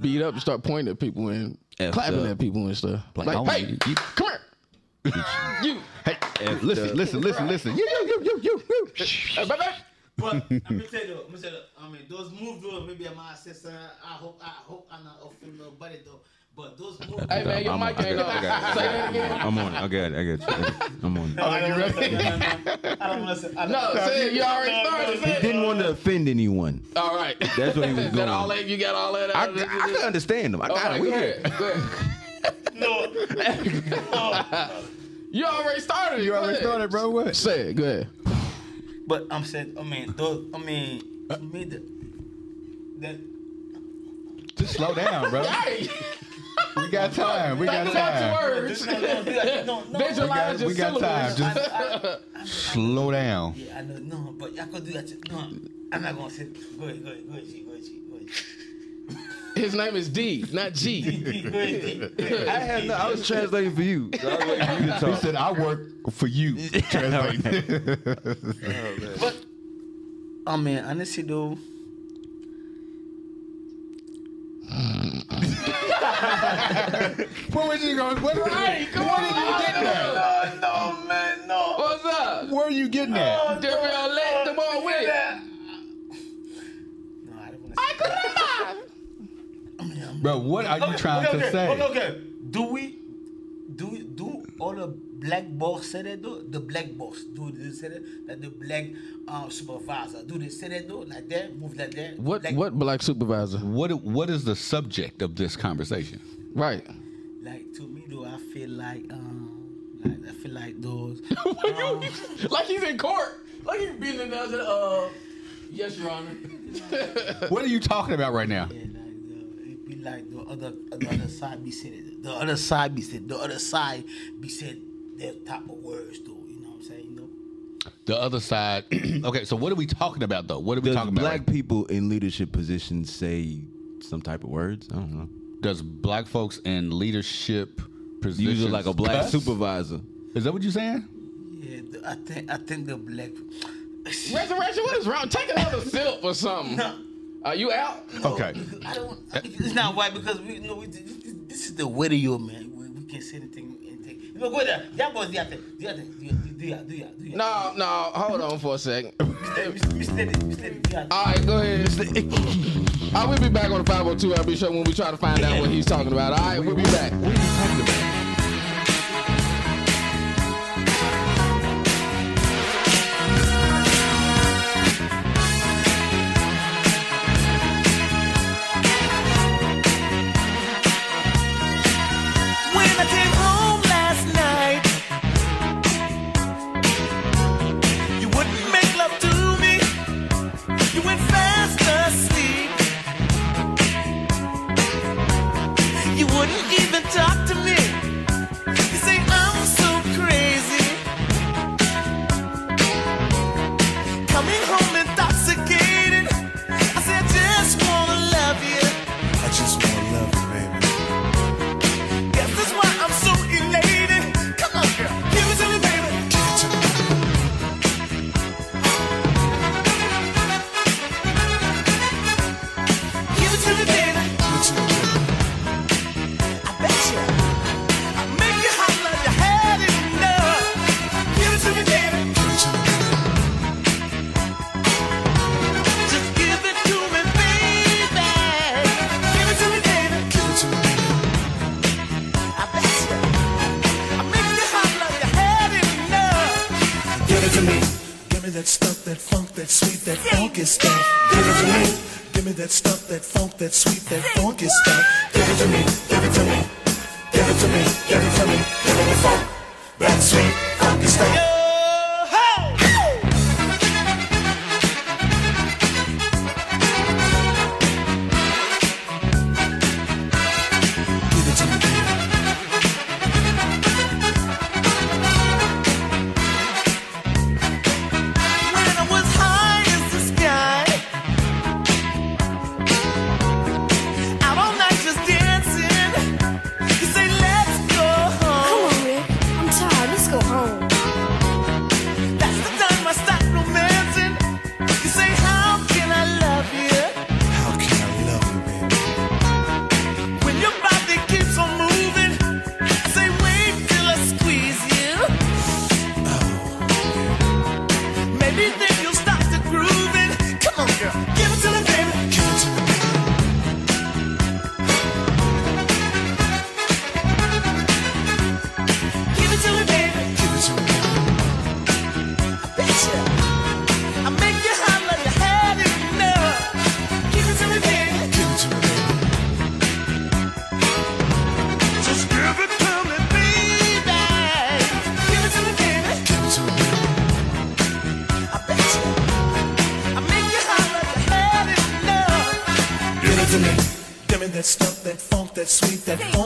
beat up and start pointing at people and Effed clapping up. at people and stuff. Like, Like, hey, want you- come here. you. Hey, hey, listen, listen, listen, listen. You, you, you, you, you, you. Hey, baby. But I'm gonna tell you, I'm gonna tell you, I mean, those moves though, maybe I might say, something. I hope, I hope I'm not offending nobody though. But those moves. Hey man, your I'm- mic I ain't got on. it, I got it. Say that again. I'm on it. I got it. I got you. I got you. I'm on it. I don't wanna say- no, no, no. I don't want to say. I don't- No, say it. You already started. He didn't want to offend anyone. All right. That's what he was Is that going. all that you got? All that? I, I can understand him. I got right, it. We go here. ahead. Go ahead. [LAUGHS] You already started. You already started, bro. What? Say it. Go ahead. But I'm saying, I mean, those, I mean, to me, the, that. Just slow down, bro. We got time. We got time. words. No, no, we got time. syllables. Just slow down. Yeah, I know, no, but I could do that. No, I'm not gonna say. Go ahead, go ahead, go ahead, G, go ahead, G, go ahead. His name is D, not G. G, go ahead, G. I had no, I was translating for you. So [LAUGHS] I was waiting for you to He talk. said, "I work for you." Translate. But I mean, honestly though, Where was you going? What, Hey, come what on. are you getting at? no, no, man, no. What's up? Where are you getting oh, at? Different let them all with it. No, I don't want to. Bro, what are you trying okay, to okay, say? Okay, okay. Do we, do we, do all the black boss say that though? The black boss do they say that? Like the black um, supervisor do they say that though? Like that, move like that. What Black- what black supervisor? What What is the subject of this conversation? Right. Like to me though, I feel like um, like I feel like those. [LAUGHS] like he's in court. Like he's being in there. Uh, yes, Your Honor. [LAUGHS] What are you talking about right now? Yeah, like the, it be like the other the other side be said. The other side be said. The other side be said that type of words though. You know what I'm saying? You know. The other side. [CLEARS THROAT] okay, so what are we talking about though? What are we Does talking black about? Black people in leadership positions say some type of words? I don't know. Does black folks in leadership positions Usually like a black cuss? supervisor. Is that what you're saying? Yeah, the, I think I think the black. Resurrection, what is wrong? Take another [LAUGHS] sip or something. Are you out? Okay. I don't. It's not white because we you know we, this, this is the radio man. We, we can say anything. anything. You know, go there. That boys, do your thing. Do your thing. Do your do your do your do your. No, no, hold on for a second. Mr. Steady, Mr. Steady. All right, go ahead. I will be back on the 502 RB show when we try to find out what he's talking about. All right, we'll be back.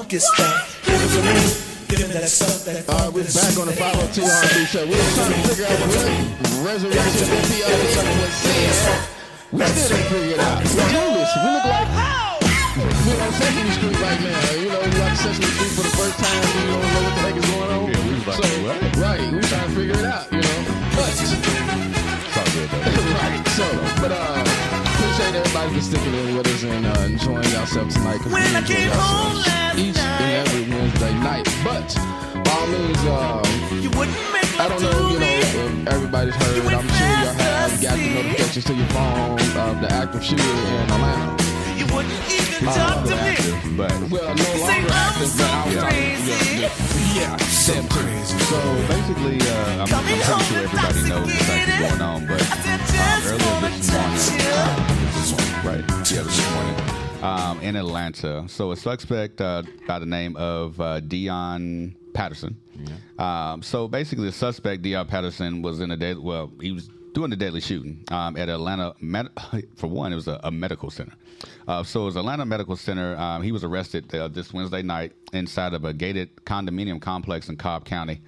Sweet, that. Give it to me. Give me that stuff, that funk, All right, we're back on the that 502 funky R&B show. We were trying to figure out what resurrection PRD of the active shooter in Atlanta. You wouldn't even Uh, talk to me. Active, but Well, no You say longer I'm active, so but I was crazy. Yeah, So them crazy. So basically, uh, I'm, I'm pretty sure everybody knows what's actually going on, but I said um, just earlier wanna this touch morning, you. right? Yeah, this morning, um, in Atlanta. So a suspect uh, by the name of uh, Deion Patterson. Um, so basically, the suspect Deion Patterson was in a dead. Well, he was doing a deadly shooting um, at Atlanta. Med- [LAUGHS] for one, it was a, a medical center. Uh, so it was Atlanta Medical Center. Um, he was arrested uh, this Wednesday night inside of a gated condominium complex in Cobb County,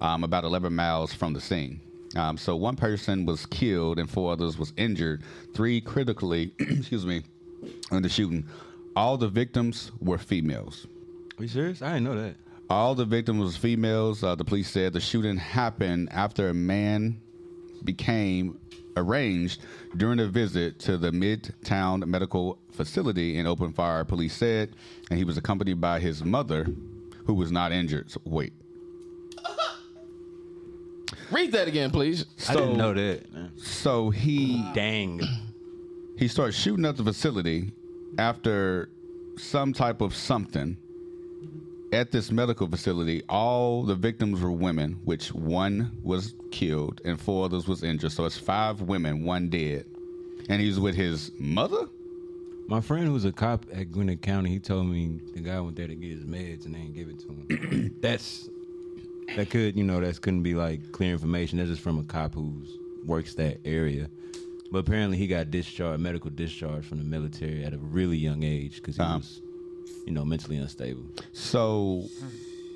um, about 11 miles from the scene. Um, so one person was killed and four others was injured. Three critically, [CLEARS THROAT] excuse me, in the shooting. All the victims were females. Are you serious? I didn't know that. All the victims were females. Uh, the police said the shooting happened after a man became arranged during a visit to the Midtown Medical Facility and opened fire. Police said, and he was accompanied by his mother, who was not injured. So, wait, Read that again, please. I didn't know that. So he dang. He starts shooting at the facility after some type of something at this medical facility. All the victims were women, which one was killed and four others was injured. So it's five women, one dead, and he's with his mother. My friend who's a cop at Gwinnett County, he told me the guy went there to get his meds and they didn't give it to him. [CLEARS THROAT] that's that could, you know, that couldn't be like clear information. That's just from a cop who's works that area. But apparently, he got discharged, medical discharge from the military at a really young age because he Uh-huh. was, you know, mentally unstable. So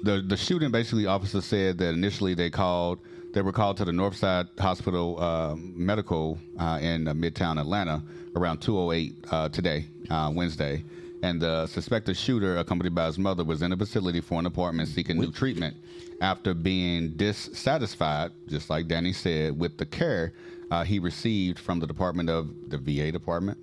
the the shooting basically officers said that initially they called they were called to the Northside Hospital uh, Medical uh, in uh, Midtown Atlanta around 2:08 uh, today, uh, Wednesday, and the suspected shooter, accompanied by his mother, was in a facility for an appointment seeking new treatment after being dissatisfied, just like Danny said, with the care uh, he received from the Department of the VA Department.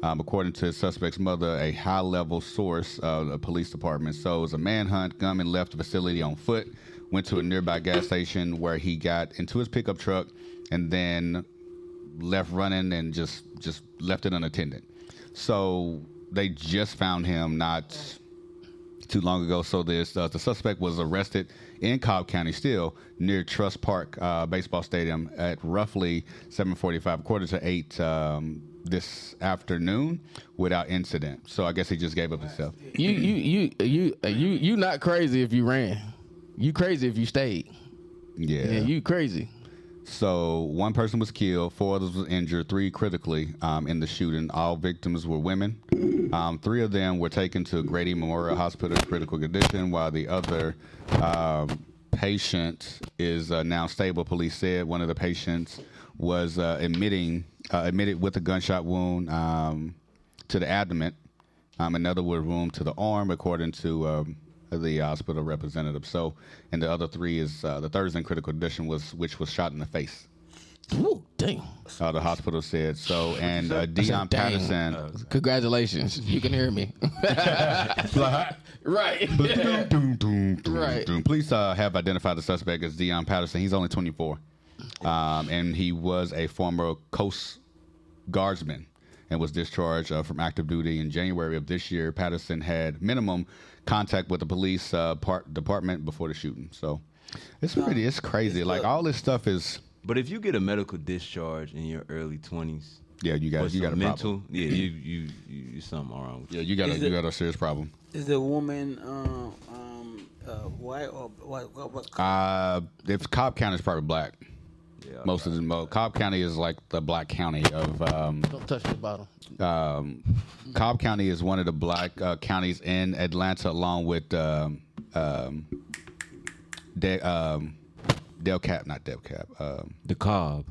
Um, according to the suspect's mother, a high level source of the police department. So it was a manhunt. Gunman left the facility on foot, went to a nearby gas station where he got into his pickup truck and then left running and just just left it unattended. So they just found him not too long ago. So this uh, the suspect was arrested in Cobb County, still near Truist Park uh, baseball stadium at roughly 7:45, quarter to eight um, this afternoon, without incident. So I guess he just gave up himself. You you you you you you not crazy if you ran. You crazy if you stayed. Yeah. Yeah, you crazy. So one person was killed, four others was injured, three critically um, in the shooting. All victims were women. Um, three of them were taken to Grady Memorial Hospital in critical condition, while the other um, patient is uh, now stable. Police said one of the patients was uh, admitting uh, admitted with a gunshot wound um, to the abdomen. Um, another was wound to the arm, according to um, the hospital representative. So, and the other three is uh, the third is in critical condition, was which was shot in the face. Ooh, dang. Uh, the hospital said so, and uh, I said, Deion dang. Patterson. Uh, Congratulations. You can hear me. [LAUGHS] [LAUGHS] right. Right. Police uh, have identified the suspect as Deion Patterson. He's only 24, um, and he was a former Coast Guardsman and was discharged uh, from active duty in January of this year. Patterson had minimum contact with the police uh, part department before the shooting. So it's pretty, it's crazy. Like all this stuff is. But if you get a medical discharge in your early twenties, Yeah, you got you got a mental, problem. yeah, you you [CLEARS THROAT] you, you something wrong. Yeah, you got a, Is you got a serious problem. Is the woman uh, um, uh, white or what? what, what Uh, if Cobb County is probably black. Most of the mo- Cobb County is like the black county of. Um, Don't touch the bottom. um, Cobb County is one of the black uh, counties in Atlanta, along with um, um, De- um, Del Cap, not Del Cap. Um, the Cobb.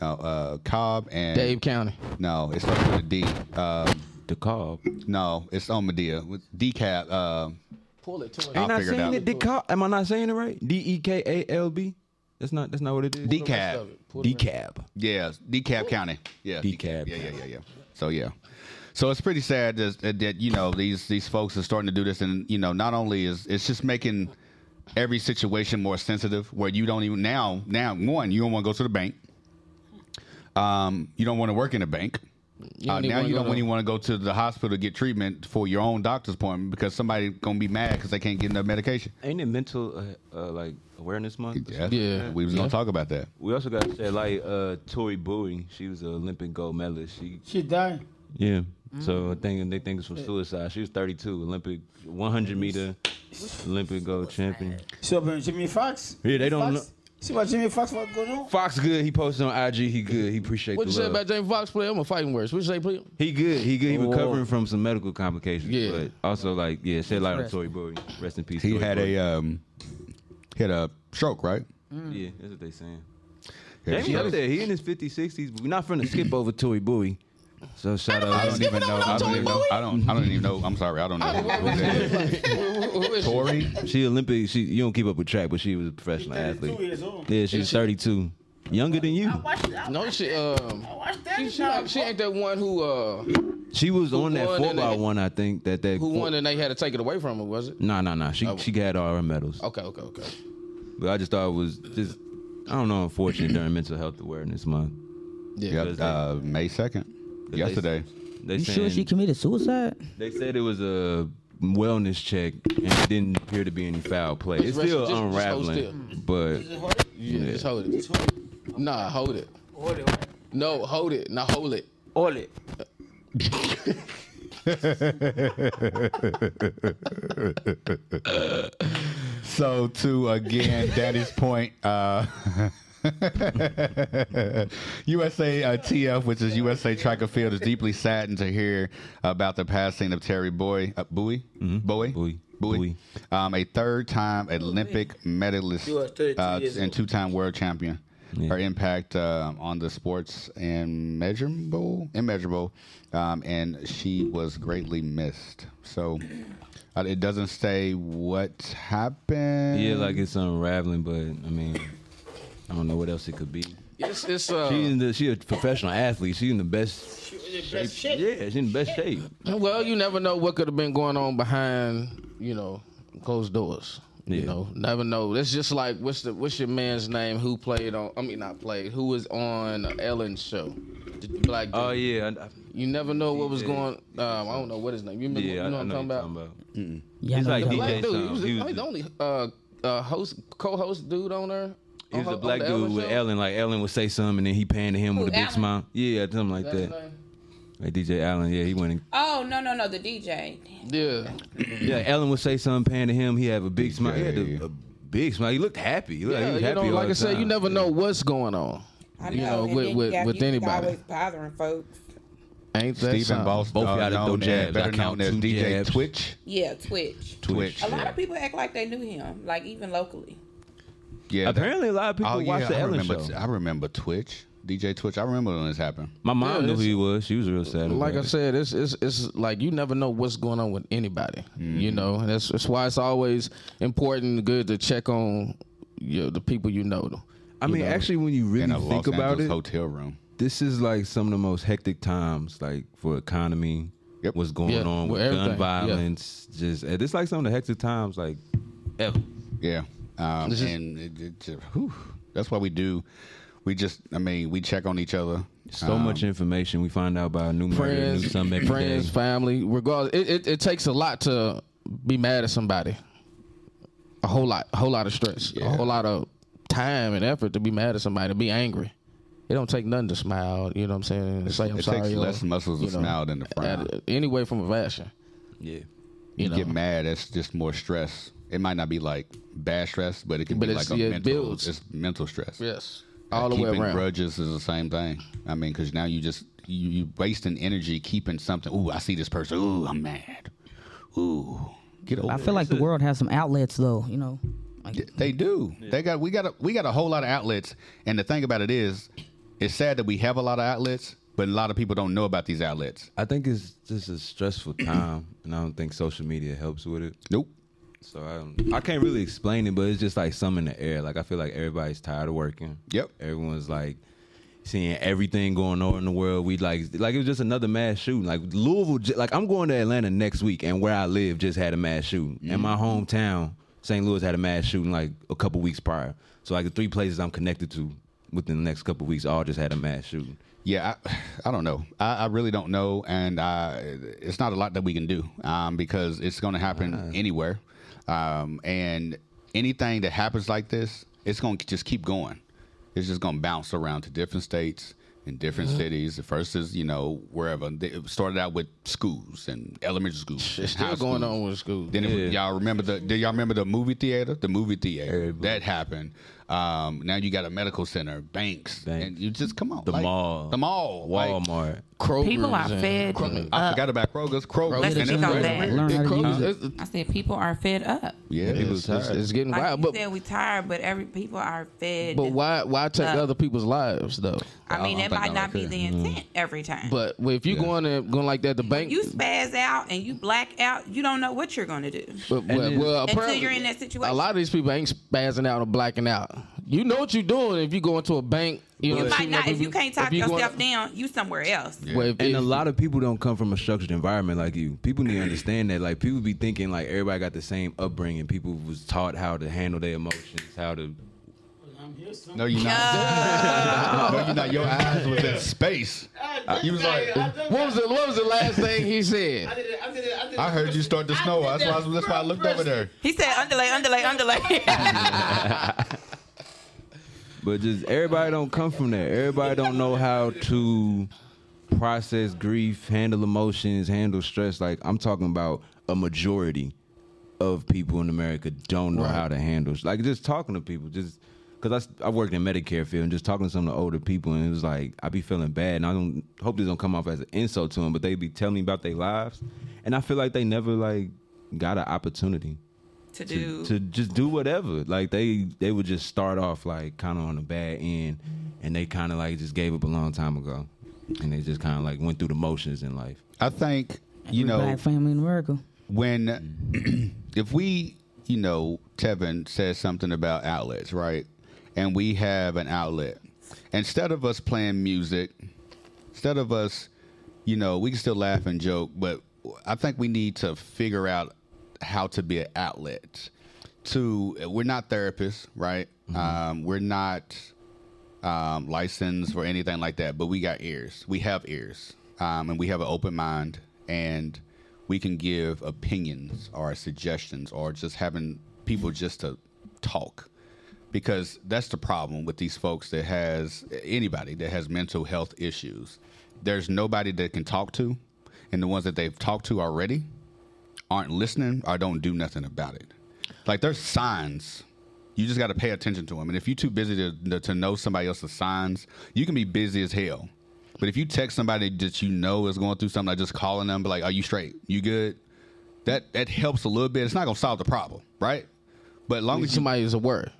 No, uh, Cobb and Dave County. No, it's starts with a D. Um, the Cobb. No, it's on Medea. With DCAP. Um, Pull it to it. I'll Ain't I figure it saying out. it? Decal- Am I not saying it right? D E K A L B. That's not. That's not what it is. Decab. Decab. Yeah, DeKalb County. Yeah, Decab. Yeah, yeah, yeah, yeah. So yeah, so it's pretty sad that, that you know these these folks are starting to do this, and you know not only is it's just making every situation more sensitive, where you don't even now now one you don't want to go to the bank, um, you don't want to work in a bank. You Uh, now you don't to- when want to go to the hospital to get treatment for your own doctor's appointment because somebody gonna be mad because they can't get enough medication. Ain't it mental uh, uh, like awareness month? Yeah. we was gonna talk about that. We also got to say like uh, Tori Bowie. She was an Olympic gold medalist. She she died. yeah. So I think they think it's from suicide. She was 32, Olympic 100 meter Olympic gold champion. So uh, Jimmy Foxx. Yeah, they don't Foxx? See what Jimmy Foxx was going on? Foxx good. He posted on IG. He good. He appreciate What the you say love. about James Foxx play? I'm a fighting words. What you say, play? He good. He good. He Oh. recovering from some medical complications. Yeah. But also like yeah, shed light on Rest. Tori Bowie. Rest in peace. He Tori had Bowie. a um, he had a stroke, right? Mm. Yeah, that's what they saying. Yeah, Jamie up there. He in his 50s, 60s. But we're not finna skip over Tori Bowie. So shout out. I don't even know. I don't even know. I don't. I don't even know. I'm sorry. I don't know. who- Tori. She Olympic. She you don't keep up with track, but she was a professional athlete. years old. Yeah, she's 32, younger than you. No, she um, she, she, ain't- she ain't that one who uh She was Who on that four by they- one. I think that that who won and they had to take it away from her, was it? Nah, nah, nah. She Oh. she got all her medals. Okay, okay, okay. But I just thought it was just I don't know, unfortunate during Mental Health Awareness Month. Yeah, Yep, uh, May second, yesterday. They You saying, sure she committed suicide? They said it was a wellness check and it didn't appear to be any foul play. It's Just still rest- just- just hold unraveling, but Yeah, Yeah. just hold it. Nah, hold it. Hold it. No, hold it. Now hold it. Hold it. so to again Danny's point, uh, [LAUGHS] USA uh, TF, which is USA Track and Field, is deeply saddened to hear about the passing of Terry Boy, uh, Bowie, Bowie, Bowie, Bowie, Um, a third-time Olympic medalist He was 32 uh, and two-time world champion. Her impact uh, on the sports immeasurable, immeasurable, um, and she was greatly missed. So uh, it doesn't say what happened. Yeah, like it's unraveling, but I mean, I don't know what else it could be. It's it's uh. She's in the, she a professional athlete. She's in the best. she in the best shape. Yeah, she's in the best shape. Well, you never know what could have been going on behind, you know, closed doors. You know, never know. It's just like what's the what's your man's name who played on? I mean, not played. Who was on Ellen's show? The black. Oh dude. yeah, I, I, You never know what was Yeah. going. Um, I don't know what his name. You remember? yeah, you I, know I what I'm know talking you're about? talking about. Yeah, He's like The black DJ dude. He was, He I was mean, the only uh, uh, host, co-host dude on there. He was On a black dude Ellen with show? Ellen. Like Ellen would say something, and then he panned to him Who, with a big Allen? smile. Yeah, something like That's his that. Name? Like DJ Allen. Yeah, he went. And, Oh no no no the DJ. Yeah. [CLEARS THROAT] yeah, Ellen would say something, pan to him. He have a big smile. He had a, a big smile. He looked happy. He looked like he Yeah, was you happy know, all like the I said, you time. never know what's going on. I know. You know, and with then with, you got with music anybody. Always bothering folks. Ain't that Stephen something? Boss, Both uh, y'all known throw as- jabs. I better count known as two DJ jabs. Twitch. Yeah, Twitch. Twitch. A lot yeah. of people act like they knew him, like even locally. Yeah, Apparently, a lot of people oh, watch yeah, the I Ellen remember, show. I remember Twitch, DJ Twitch. I remember when this happened. My mom Yeah, knew who he was. She was real sad. Like I it. said, it's it's it's like you never know what's going on with anybody. You Mm-hmm. know, and that's that's why it's always important and good to check on you know, the people you know. I You mean, know? actually, when you really in a think Los about Angeles it, hotel room. this is like some of the most hectic times, like for economy. Yep. What's going Yeah, on with with gun everything, yeah. violence? Just it's like some of the hectic times, like ever. Yeah, um, and it, it just, whew, that's why we do. We just, I mean, we check on each other. So Um, much information we find out about a new murder, new friends, something every friends, day. family. Regardless, it, it, it takes a lot to be mad at somebody. A whole lot, a whole lot of stress, a whole lot of time and effort to be mad at somebody, to be angry. It don't take nothing to smile. You know what I'm saying? and Say I'm it sorry. takes or, less muscles to know, smile than to frown. Anyway, from a fashion. Yeah. You, You know. get mad, that's just more stress. It might not be like bad stress, but it can But be like a yeah, it mental. builds. It's mental stress. Yes. All the way keeping around. grudges is the same thing. I mean, because now you just you, you wasting energy keeping something. Ooh, I see this person. Ooh, I'm mad. Ooh, get over. I it. feel like the world has some outlets though. You know, like They do. They got we got a, we got a whole lot of outlets, and the thing about it is, it's sad that we have a lot of outlets, but a lot of people don't know about these outlets. I think it's just a stressful time, and I don't think social media helps with it. Nope. So I I can't really explain it, but it's just like some in the air. Like I feel like everybody's tired of working. Yep. Everyone's like seeing everything going on in the world. We like like it was just another mass shooting. Like Louisville, like I'm going to Atlanta next week, and where I live just had a mass shooting, and my hometown, St. Louis, had a mass shooting like a couple weeks prior. So like the three places I'm connected to within the next couple weeks all just had a mass shooting. Yeah, I, [SIGHS] I don't know. I, I really don't know, and uh, it's not a lot that we can do um, because it's going to happen anywhere, um, and anything that happens like this, it's going to just keep going. It's just going to bounce around to different states in different Mm-hmm. cities. The first is you know wherever. It started out with schools and elementary schools. It's still going schools. on with schools. Then it y'all remember the? Do y'all remember the movie theater? The movie theater that happened. Um, now you got a medical center, banks, and you just come on. The like, mall. the mall, like- Walmart. Kroger's People are fed Kroger- I forgot about Kroger's. Kroger's. Let and you it's know that. Learn how to use it's- I said people are fed up. Yeah, it's, it's, it's getting Like wild. you But said, we tired, but every people are fed. but why why take Uh, other people's lives though? I mean, I it don't might not be like the that. intent every time. But if you Yeah. going to going like that, the bank. you spaz out and you black out, you don't know what you're going to do. But, well, then- well, Until you're in that situation. A lot of these people ain't spazzing out or blacking out. You know what you're doing if you go into a bank. You, You know, might not. If you can't talk you yourself going- down, you somewhere else. Well, if- And if- a lot of people don't come from a structured environment like you. People need to understand that. Like people be thinking like everybody got the same upbringing. People was taught how to handle their emotions, how to. No, you're not. no, [LAUGHS] you're not. Your eyes was in space. You was like, what was the what was the last thing he said? I heard you start to snow. That's why. I- That's why I looked over there. He said, underlay, underlay, underlay. [LAUGHS] [LAUGHS] But just everybody don't come from there. Everybody don't know how to process grief, handle emotions, handle stress. Like I'm talking about a majority of people in America don't know how to handle. Like just talking to people, just because I, I worked in Medicare field and just talking to some of the older people, and it was like I be feeling bad, and I don't hope this don't come off as an insult to them, but they be telling me about their lives, and I feel like they never like got an opportunity To do. to just do whatever. Like they they would just start off like kind of on the bad end, and they kind of like just gave up a long time ago, and they just kind of like went through the motions in life. I think you Every know black family in America. when [CLEARS THROAT] if we you know Tevin says something about outlets right and we have an outlet instead of us playing music instead of us you know we can still laugh and joke but i think we need to figure out how to be an outlet to we're not therapists right um, we're not um, licensed or anything like that, but we got ears. We have ears, um, and we have an open mind, and we can give opinions or suggestions or just having people just to talk. Because that's the problem with these folks that has anybody that has mental health issues. There's nobody that can talk to, and the ones that they've talked to already aren't listening or don't do nothing about it. Like there's signs. You just got to pay attention to them. And if you're too busy to, to know somebody else's signs, you can be busy as hell. But if you text somebody that you know is going through something, like just calling them, be like, "Are you straight? You good?" That that helps a little bit. It's not gonna solve the problem, right? But as long as somebody is aware,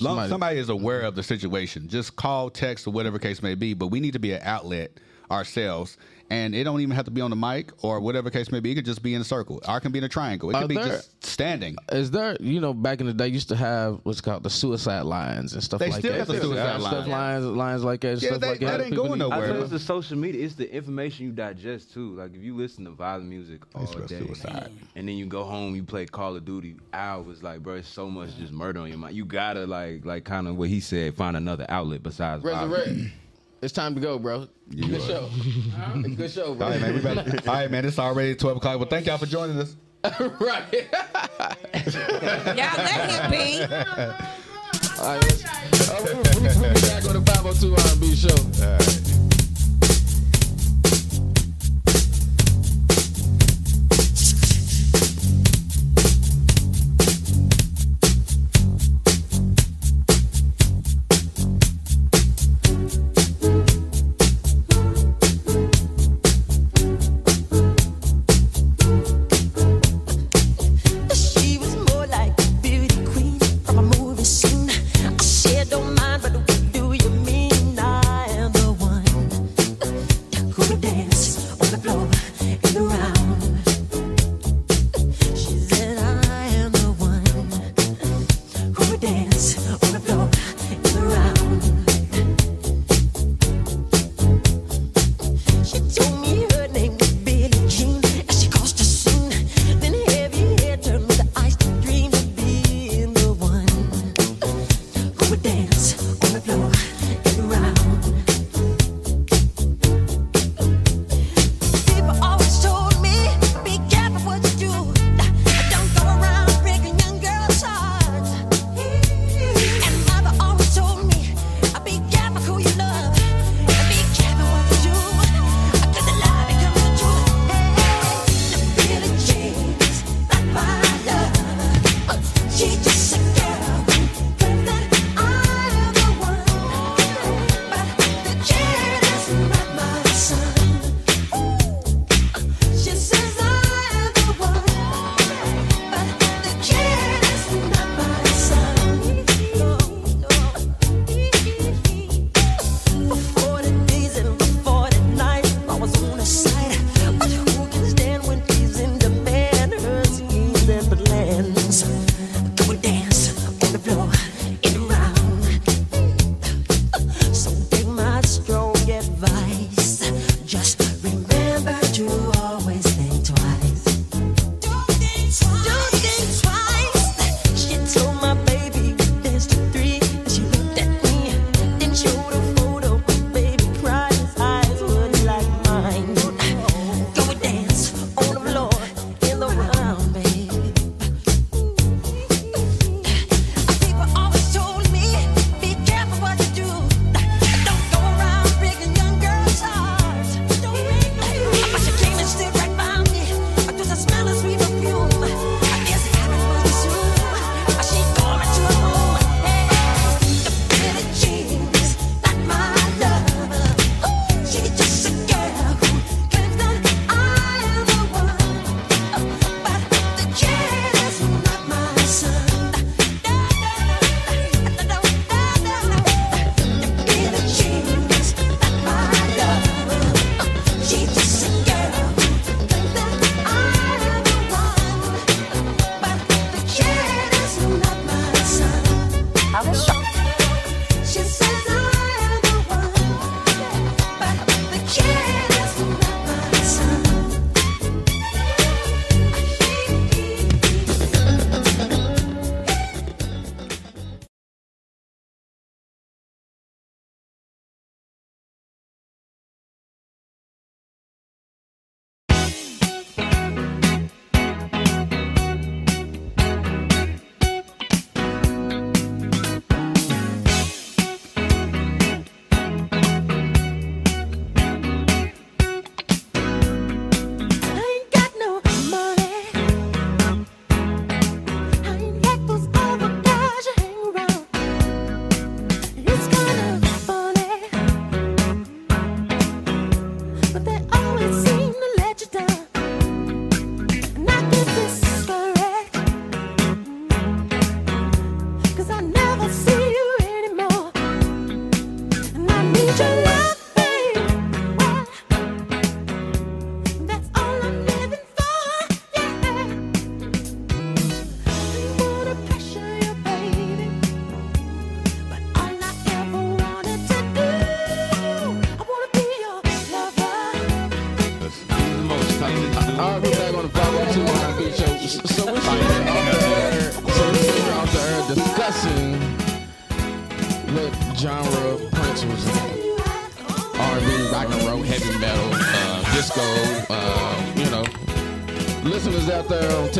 long Somebody- somebody is aware of the situation, just call, text, or whatever case may be. But we need to be an outlet ourselves, and it don't even have to be on the mic or whatever case may be. It could just be in a circle. Or it can be in a triangle. It could be there- just standing. Is there, you know, back in the day, used to have what's called the suicide lines and stuff They like still that. got the suicide stuff lines. lines, lines like that. Yeah, stuff they- like that that. ain't going need- nowhere. I think it's the social media. It's the information you digest too. Like if you listen to violent music all It's day, suicide. and then you go home, you play Call of Duty hours. Like, bro, it's so much just murder on your mind. You gotta like, like kind of what he said, find another outlet besides violence. Resurrect. It's time to go, bro. Good show. Good show, bro. All right, man. We better, all right, man. It's already twelve o'clock. Well, thank y'all for joining us. [LAUGHS] right. [LAUGHS] Y'all let him be. All right, let's- oh, we- we- We'll be back on the 502 R&B show. All right.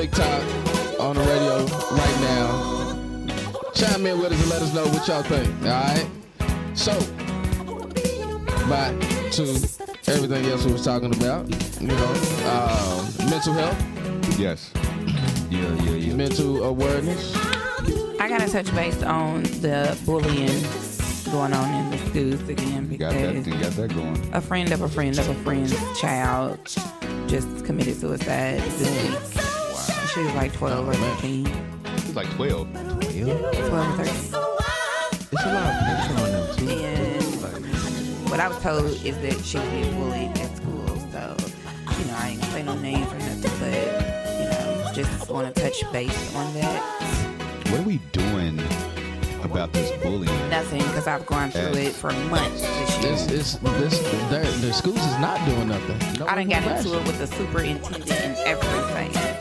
TikTok, on the radio right now, chime in with us and let us know what y'all think. All right. So, back to everything else we was talking about. You know, um, mental health. Yes. Yeah, yeah, yeah. Mental awareness. I gotta touch base on the bullying going on in the schools again You got that, because you got that going. a friend of a friend of a friend's child just committed suicide this week. She was like 12 or 13. She's like 12. 12 12 or 13. It's a lot of pressure on them too. And what I was told is that she was being bullied at school. So, you know, I ain't gonna say no names or nothing, but, you know, just want to touch base on that. What are we doing about this bullying? Nothing, because I've gone through it for months this year. This is this their the schools is not doing nothing. No I done one's got into it with the superintendent and everything.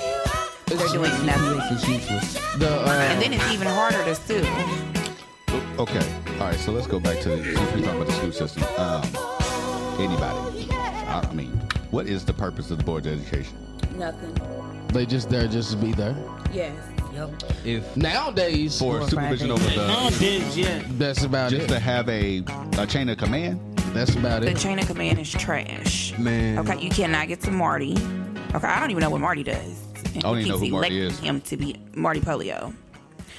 They're doing nothing. The, uh, And then it's even harder to sue. Okay. All right. So let's go back to the, since we're talking about the school system. Um, anybody? I, I mean, what is the purpose of the board of education? Nothing. They just there just to be there. Yes. If Nowadays, For supervision over the. Nowadays, yeah. that's about Just it. Just to have a, a chain of command? That's about The it. The chain of command is trash. man, Okay, you cannot get to Marty. Okay, I don't even know what Marty does. And [LAUGHS] I don't he even know keeps who Marty electing is. him to be Marty Pollio.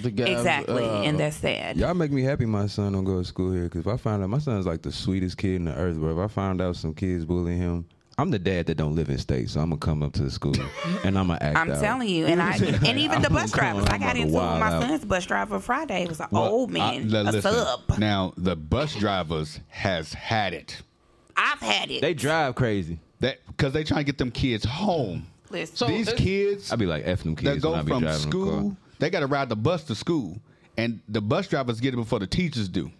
The guys, exactly, uh, and that's sad. Y'all make me happy my son don't go to school here because if I find out my son's like the sweetest kid in the earth, But If I find out some kids bullying him, I'm the dad that don't live in state, so I'm gonna come up to the school [LAUGHS] and I'm gonna act I'm out. telling you, and I [LAUGHS] and even the bus gonna drivers. I got into it with wild my out. son's bus driver Friday. It was an Well, old man, li- a listen, sub. Now the bus drivers has had it. I've had it. They drive crazy. That because they trying to get them kids home. Listen, So These it's- kids I'd be like f them kids that go when I be from driving the car. school, they got to ride the bus to school, and the bus drivers get it before the teachers do.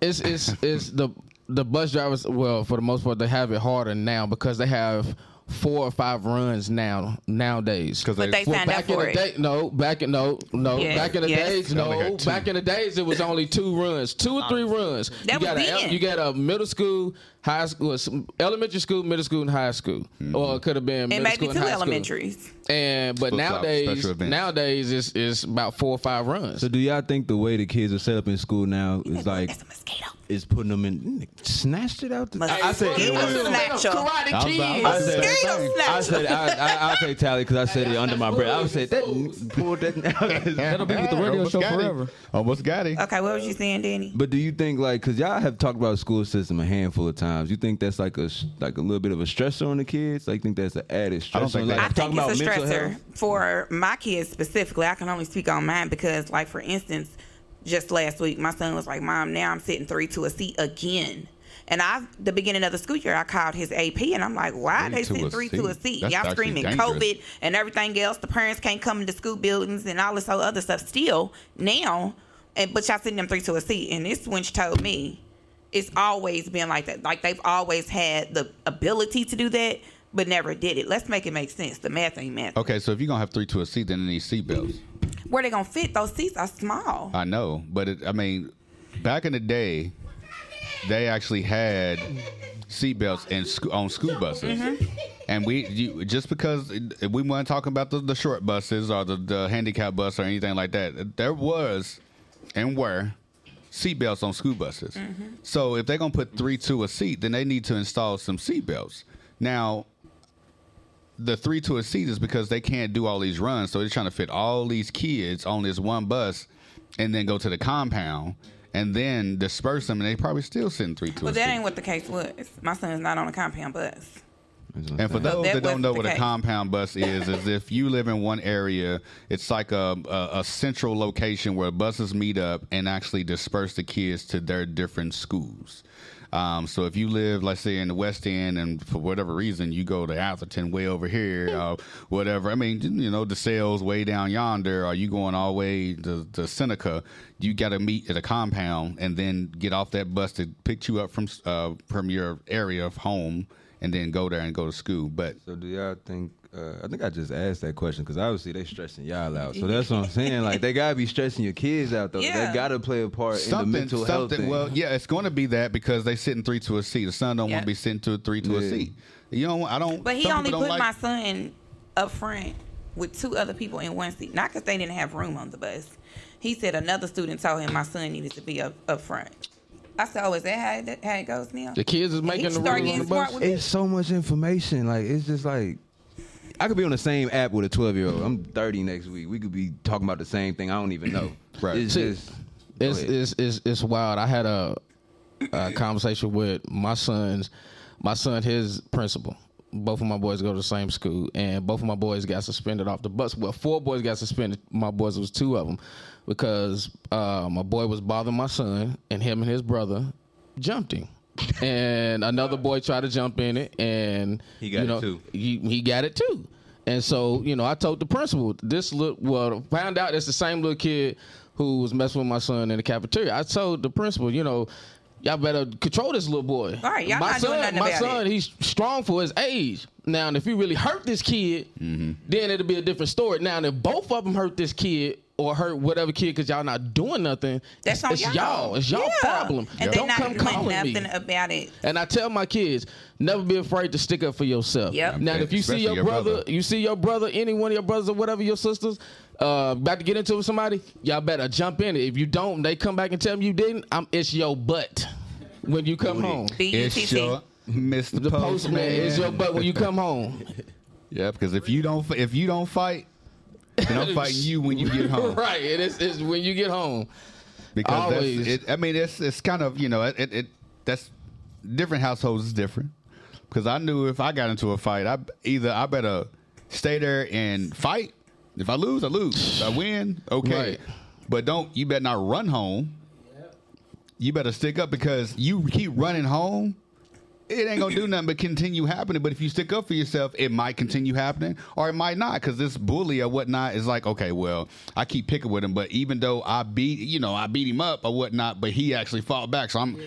it's it's it's the the bus drivers. Well, for the most part, they have it harder now because they have four or five runs now nowadays. 'Cause But they Well, signed up back in for the it. day, no. Back in no, no. Yes, back in the yes. days, They only no. had two. Back in the days, it was only two runs, two or three runs. That you was got a then. you got a middle school, high school, elementary school, middle school, and high school, Mm-hmm. or it could have been and maybe school two and high school. elementaries. And but Flip-flop, nowadays, special nowadays it's it's about four or five runs. So do y'all think the way the kids are set up in school now is like That's a mosquito. is putting them in snatched it out? The, I, I said Mosquito snatcher. Karate I was- Kid. I I said, Mosquito I snatcher. said, I, I, I'll take tally because I said it under my breath. I would say that pulled that. [LAUGHS] That'll be with the radio Almost show got him. forever. Almost got it. Okay, what was you saying, Danny? But do you think like because y'all have talked about the school system a handful of times? You think that's like a s- like a little bit of a stressor on the kids? Like think that's an added stressor? I don't think like, I I'm think about it's a stressor health? for my kids specifically. I can only speak on mine because, like, for instance, just last week, my son was like, "Mom, now I'm sitting three to a seat again." And I, the beginning of the school year, I called his AP, and I'm like, "Why Three they to sitting a three to a seat? seat? That's Y'all screaming dangerous. COVID and everything else. The parents can't come into school buildings and all this whole other stuff. Still now, and but y'all sitting them three to a seat, and this wench told me it's always been like that. Like they've always had the ability to do that, but never did it. Let's make it make sense. The math ain't math. Okay, so if you're gonna have three to a seat, then it needs seatbelts. Where they gonna fit? Those seats are small. I know, but it, I mean, back in the day, they actually had seatbelts in sco- on school buses, Mm-hmm. and we you, just because we weren't talking about the, the short buses or the, the handicap bus or anything like that. There was and were seatbelts on school buses. Mm-hmm. So if they're gonna put three to a seat, then they need to install some seatbelts. Now, the three to a seat is because they can't do all these runs, so they're trying to fit all these kids on this one bus, and then go to the compound, and then disperse them, and they probably still sitting three to But that seat. ain't what the case was. My son's not on a compound bus. And for those that that, don't know the what a compound bus is, is if you live in one area, it's like a, a, a central location where buses meet up and actually disperse the kids to their different schools. Um, so if you live, let's say, in the West End, and for whatever reason you go to Atherton way over here, or whatever. I mean, you know, the sales way down yonder, Are you going all the way to, to Seneca, you got to meet at a compound and then get off that bus to pick you up from uh, from your area of home and then go there and go to school. But So do y'all think? Uh, I think I just asked that question because obviously they stressing y'all out. So that's what I'm saying. Like they gotta be stressing your kids out though. Yeah. They gotta play a part in the something, mental health something. thing. Well, yeah, it's going to be that because they sitting three to a seat. The son don't want to be sitting to a three to a seat. You know, I don't. But he only put don't my son up front with two other people in one seat. Not because they didn't have room on the bus. He said another student told him my son needed to be up, up front. I said, oh, is that how it, how it goes now? The kids is making the started rules on the bus. with it. it's so much information. Like it's just like I could be on the same app with a 12 year old. I'm 30 next week. We could be talking about the same thing. I don't even know. [COUGHS] Right. It's See, just It's, it's it's it's wild. I had a, a [COUGHS] conversation with my son's my son, his principal. Both of my boys go to the same school, and both of my boys got suspended off the bus. Well, four boys got suspended. My boys was two of them because uh, my boy was bothering my son, and him and his brother jumped him. and another boy tried to jump in it, and He got you it too. He, he got it too. And so, you know, I told the principal, this look, well, found out it's the same little kid who was messing with my son in the cafeteria. I told the principal, you know, y'all better control this little boy. All right, y'all my not son, doing nothing my about son, it. he's strong for his age. Now, if you really hurt this kid, Mm-hmm. then it'll be a different story. Now, if both of them hurt this kid or hurt whatever kid because y'all not doing nothing, That's it's, on it's y'all. y'all. It's y'all Yeah. problem. And Don't they're come not doing calling me. nothing about it. And I tell my kids, never be afraid to stick up for yourself. Yep. Now, if you see your, your brother, brother. you see your brother, any one of your brothers or whatever, your sisters, uh, about to get into it with somebody, y'all better jump in it. If you don't, they come back and tell me you didn't. I'm, it's your butt when you come home. it's your Mr. The Postman. postman is your butt when you come home. [LAUGHS] Yeah, because if you don't if you don't fight, then I'm fighting you when you get [LAUGHS] home. right. It is it's when you get home. Because Always. that's, it, I mean, it's it's kind of you know it, it, it that's different households is different. Because I knew if I got into a fight, I either I better stay there and fight. If I lose, I lose. I [SIGHS] win, okay. Right. But don't you better not run home. You better stick up because you keep running home. It ain't gonna do nothing but continue happening. But if you stick up for yourself, it might continue happening, or it might not. Because this bully or whatnot is like, okay, well, I keep picking with him, but even though I beat, you know, I beat him up or whatnot, but he actually fought back. So I'm,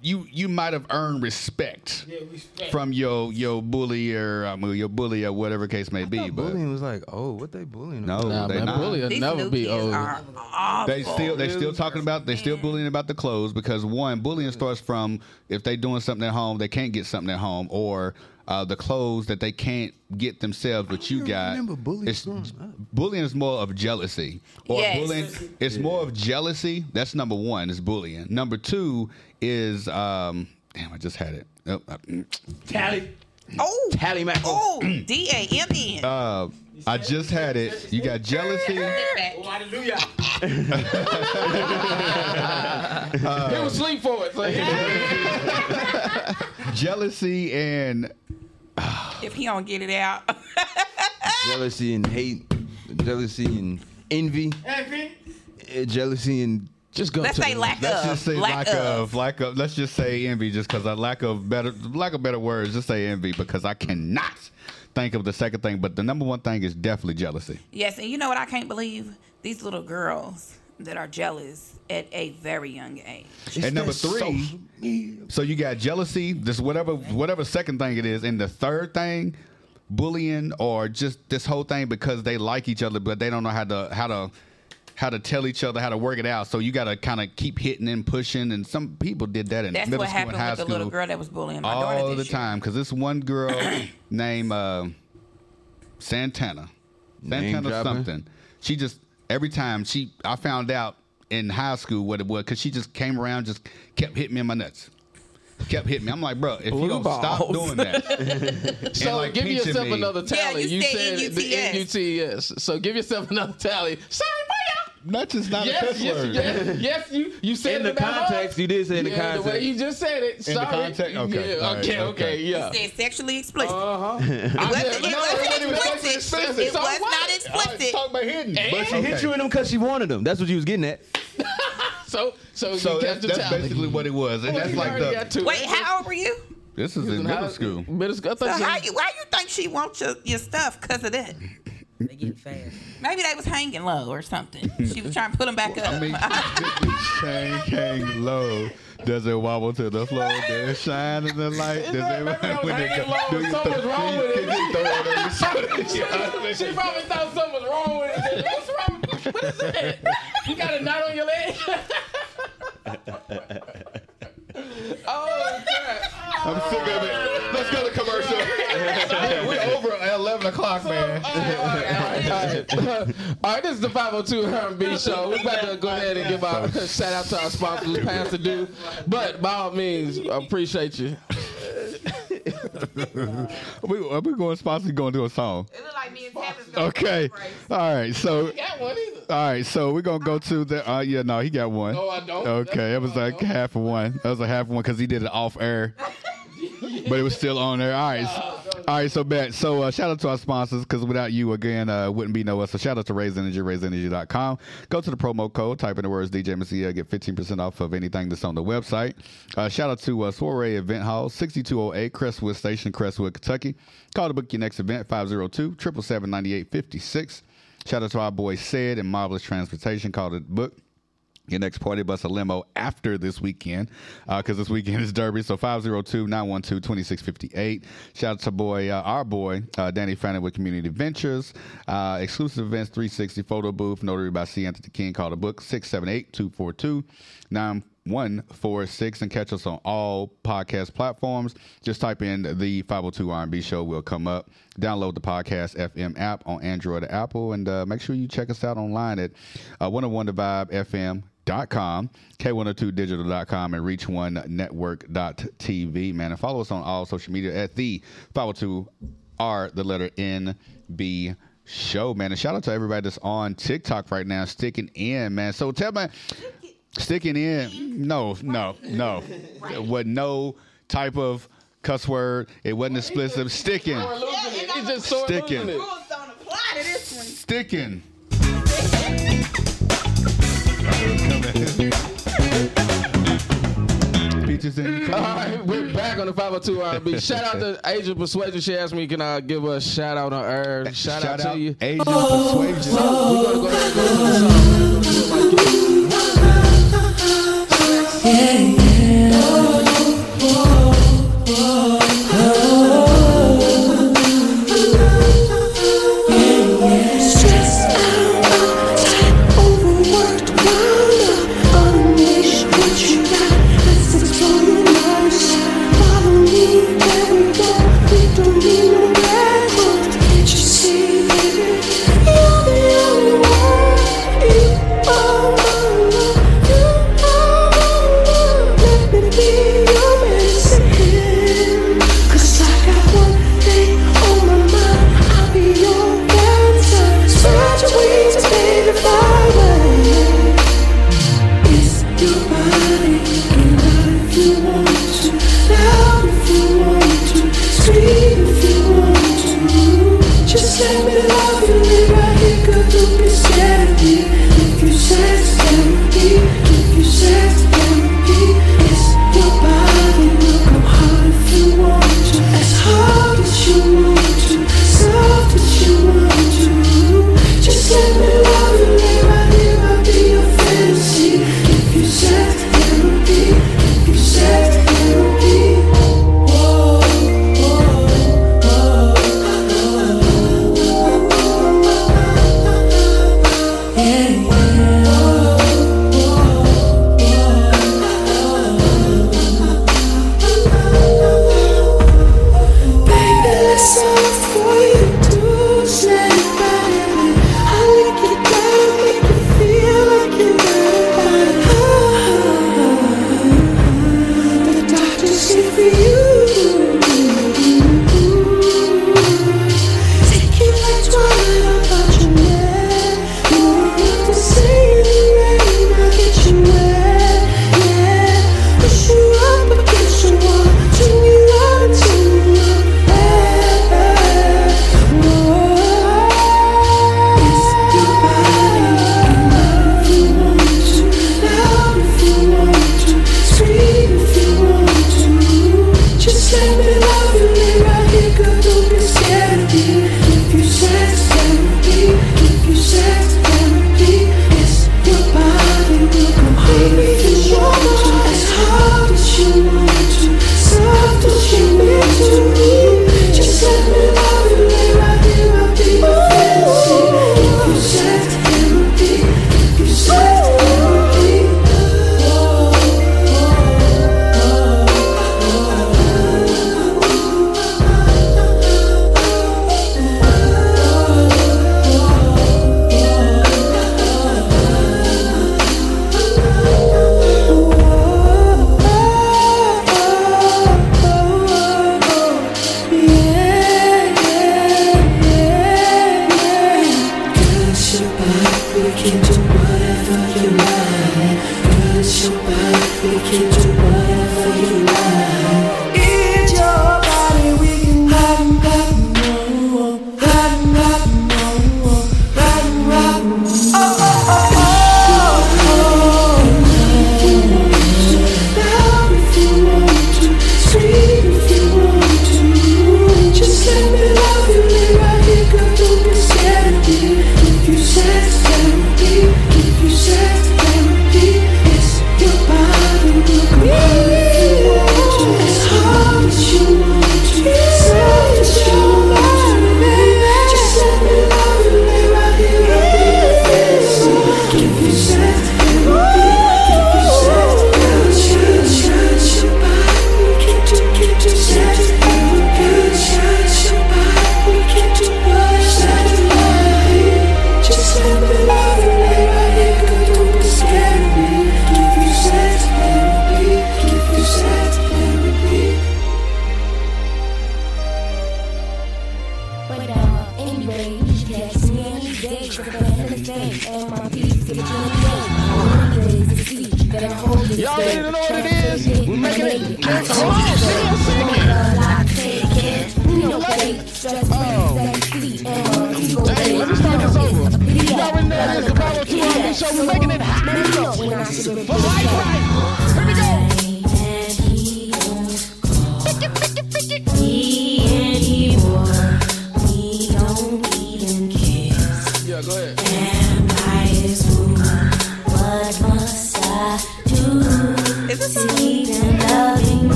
you, you might have earned respect Yeah, respect. from your your bully or um, your bully or whatever case may be. But bullying was like, oh, what they bullying? no, Nah, they man, not. bully These never new be kids old. are awful. They still they still talking about they still bullying about the clothes because one bullying starts from if they doing something at home they can't get something at home or uh, the clothes that they can't get themselves but you got. remember bullying It's, bullying is more of jealousy or Yes. bullying. It's more of jealousy. That's number one. Is bullying. Number two is um. Damn, I just had it. Oh, uh. Tally. Oh, Tally Mac. oh, D A M N. uh, I just had it. You got jealousy. Oh, hallelujah. [LAUGHS] he was sleep for it. So [LAUGHS] jealousy and [SIGHS] If he don't get it out, [LAUGHS] jealousy and hate, jealousy and envy, Envy. eh, jealousy and just go let's to say the- lack Let's of. just say lack, lack, of. of. lack of. Let's just say envy, just because I lack of better, lack of better words. Just say envy because I cannot think of the second thing. But the number one thing is definitely jealousy. Yes, and you know what I can't believe? These little girls that are jealous at a very young age. and number three, so you got jealousy. This whatever whatever second thing it is, and the third thing, bullying or just this whole thing because they like each other, but they don't know how to how to how to tell each other how to work it out. So you got to kind of keep hitting and pushing. And some people did that in That's middle what school and happened high with the school. little girl that was bullying my daughter all this the year. time because this one girl [COUGHS] named uh, Santana, Name Santana dropping? something. She just every time she I found out in high school what it was because she just came around just kept hitting me in my nuts. Kept hitting me. I'm like, bro, if you don't stop doing that, [LAUGHS] So like, give yourself me. another Yeah, tally. you said the N-U-T-S. N-U-T-S. So give yourself another tally. Sorry, Nuts is not a yes, cuss yes, word. yes, yes, you you said In the context, her. you did say in the yeah, The way context. you just said it. In the Sorry. context? Okay, Yeah, all right, okay, okay, okay. yeah. Said sexually explicit. Uh huh. it wasn't, it wasn't explicit. It So was what? not explicit. Talk about hitting. But she Okay. hit you in them because she wanted them. That's what you was getting at. So [LAUGHS] so, So you that's, kept the that's tally. basically what it was, and Well, that's you like already got the. two. Wait, how old were you? This is in high- middle school. Middle school. I So thought how you- you, why you think she wants your, your stuff because of that? They get fast. Maybe they was hanging low or something. She was trying to put them back [LAUGHS] up. I mean, [LAUGHS] chain hang low. Does it wobble to the floor? Does it shine in the light? Does it when it go? Do you Something's throw- wrong with can you throw it on your shoulder? she, she probably thought something was wrong with it. What's wrong? What is it? You got a knot on your leg? [LAUGHS] oh, crap. I'm sick of it. Let's go to commercial. [LAUGHS] We're over at 11 o'clock, man. All right, all right, [LAUGHS] this is the 502 R&B show. We're about to go ahead and give our oh [LAUGHS] shout out to our sponsors, Pastor Do. But by all means, I appreciate you. We, are we going sponsor? Going to do a song? It look like me and Tavis Okay. All right. So. Got one either. All right, so we're gonna go to the. Uh, yeah, no, he got one. No, I don't. Okay, it was like half of one. That was a half of one because he did it off air, but it was still on there. All right, all right. So bet. So uh, shout out to our sponsors because without you, again, uh, wouldn't be no us. So shout out to Raise Energy, RaiseEnergy.com. Go to the promo code, type in the words DJ Mr. Yeah, get 15% off of anything that's on the website. Uh, shout out to uh, Soiree Event Hall, 6208 Crestwood Station, Crestwood, Kentucky. Call to book your next event, 502 777 9856. Shout out to our boy Sid and Marvelous Transportation. Called it book. Your next party bus a limo after this weekend, because this weekend is Derby. So 502-912-2658. Shout out to boy, uh, our boy, uh, Danny Fannin with Community Ventures. Uh, exclusive events 360 photo booth, notary by C. Anthony King. Call the book 678-242-9146 and catch us on all podcast platforms. Just type in the 502 R&B show. Will come up. Download the podcast FM app on Android or Apple, and uh, make sure you check us out online at uh, 101 the Vibe FM Oh dot com, K102digital.com, and reach one network.tv, man. And follow us on all social media at the 502 R, the letter N B show, man. And shout out to everybody that's on TikTok right now, sticking in, man. So tell me, sticking in, no, no, no. What no type of cuss word. It wasn't explicit. Sticking. He's just sore Sticking. losing [LAUGHS] the 502 R&B. Shout out to Agent Persuasion. She asked me, can I give her a shout out on her? Shout, Shout out, out to you. Agent Persuasion. So we're gonna go ahead and go to the song. We're gonna do it like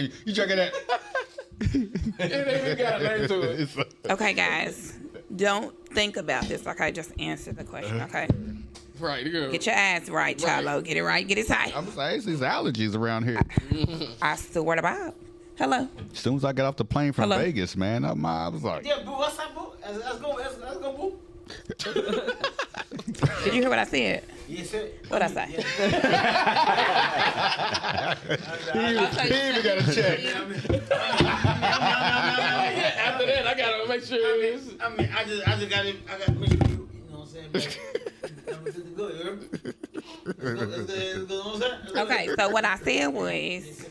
every time you say, you drinking that? [LAUGHS] it ain't even got a name to it. Okay, guys, don't think about this. Okay, just answer the question. Uh-huh. Okay, Right, girl. get your ass right, Chalo. Get it right. Get it tight. I'm saying, it's these allergies around here. I swear to God. Hello. As soon as I got off the plane from Hello. Vegas, man, I, my, I was like, Yeah, boo, what's up, boo? Let's, let's go, let's, let's go, boo. Did [LAUGHS] you hear what I said? Yes, sir. What I say? he, [LAUGHS] he even got a check. [LAUGHS] After that, I gotta make sure it is. I mean, I just, I just got to, I got to make sure you, you know what I'm saying? Okay, so what I said was,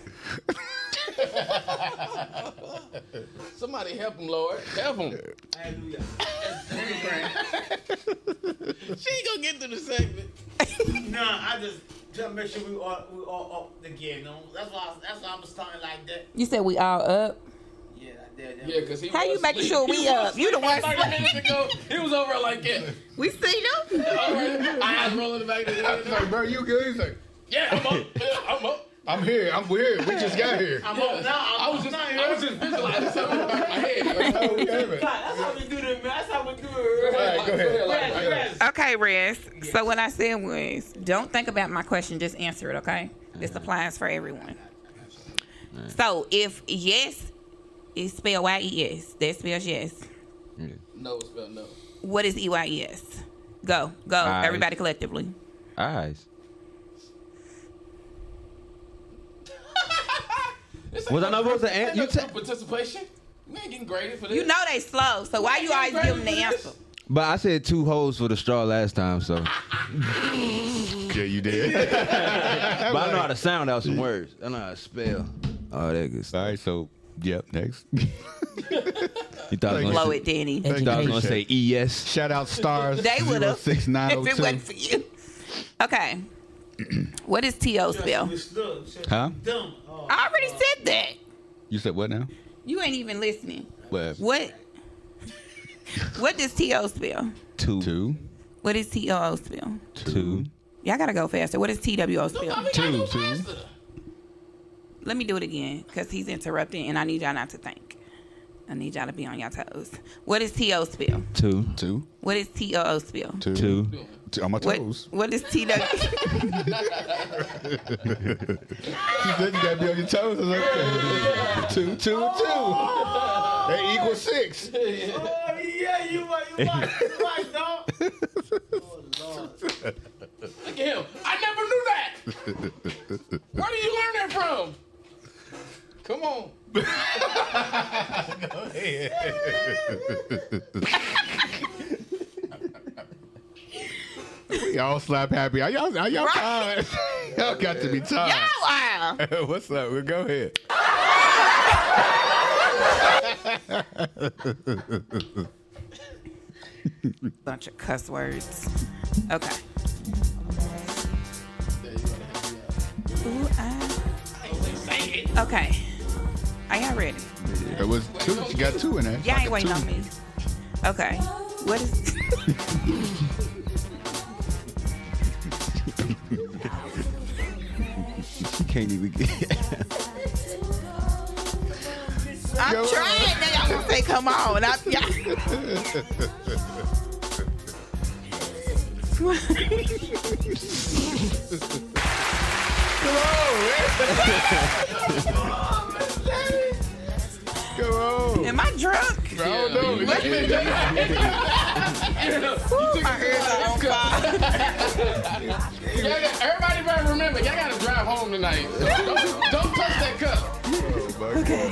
[LAUGHS] Somebody help him, Lord. Help him. Hallelujah. She ain't gonna get through the segment. Nah, I just trying to make sure we all we all up again. You know? That's why I, that's why I'm starting like that. you said we all up. Yeah, I. Yeah, cause he How you was making sure we He up? You the one like 30 minutes ago. He was over like that. We see them. Eyes rolling the back. I was like, bro, you good? He's like, Yeah, I'm up. Yeah, I'm up. I'm here. I'm here. We just got here. [LAUGHS] I'm up now. I'm I was just, now, you I was just visualizing something in the back of my head. We have it. That's how we do it, man. That's how we do it. All right, go ahead. Yes, yes. Okay, Riz. So what I said was, don't think about my question, just answer it, okay? This applies for everyone. So if yes is spelled Y E S, that spells yes. No, it's spelled no. What is E Y E S? Go, go, Eyes. everybody collectively. Eyes. This Was I ain't not no- supposed to this an- ain't you no ta- participation? You ain't getting graded for this. You know they slow, so why you always give them the answer? But I said two holes for the straw last time, so. [LAUGHS] Yeah, you did. but I know how to [LAUGHS] sound out some words. I know how to spell. Oh, that good All stuff. right, so, yep, next. [LAUGHS] You thought I was Blow gonna say, it, Danny. you thought I was gonna say E ES. Shout out stars. They would have oh if it 06902. wasn't for you. Okay. [CLEARS THROAT] what is T.O. spell? Huh? Dumb. I already said that. You said what now? You ain't even listening. What? What? What does T.O. spell? Two. Two. What is T.O.O. spell? Two. Y'all gotta go faster. What is T.W.O. spell? Two. Two. Let me do it again because he's interrupting and I need y'all not to think. I need y'all to be on your toes. What is T.O. spell? Two. Two. What is T.O.O. spell? Two. Two. Two. On my What, toes. what is T.W.? You [LAUGHS] [LAUGHS] said you gotta be on your toes. I was like, two, two, two. Oh. They equal six. [LAUGHS] Oh, yeah, you right, you right, you right, dog. Oh, Lord. Look at him. I never knew that. Where did you learn that from? Come on. We all slap happy. Are y'all, are y'all tired? [LAUGHS] y'all got to be tired. Y'all are. [LAUGHS] What's up? Well, go ahead. [LAUGHS] Bunch of cuss words. Okay. Ooh, I- Okay. Are y'all ready? It was two. You got two in there. Y'all ain't waiting on me. Okay. What is can't even get. [LAUGHS] I'm trying now. Y'all gonna say come on. I, y'all. [LAUGHS] Come on. [LAUGHS] Am I drunk? I don't know. Woo, [LAUGHS] my ears are on fire. Everybody better remember, y'all gotta drive home tonight. Don't, don't touch that cup. Okay.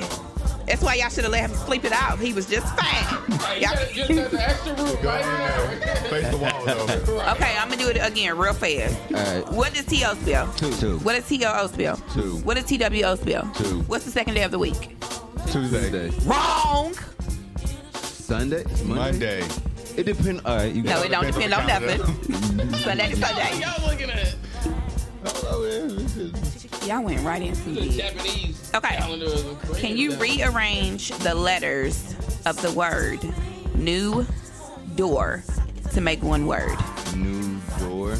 That's why y'all should have let him sleep it out. He was just fine. Hey, Y'all- just, just the extra room right there. Face the wall though. Okay, I'm gonna do it again real fast. All right. What does TO spell? Two. Two. What does TOO spell? Two. What does TWO spell? Two. What's the second day of the week? Tuesday. Wrong. Sunday. Monday. Monday. It depends. All right. You No, it don't depend on nothing. [LAUGHS] Sunday to Sunday. y'all looking at? Y'all went right into The it. Japanese Okay. calendar is crazy. Can you rearrange the letters of the word new door to make one word? New door.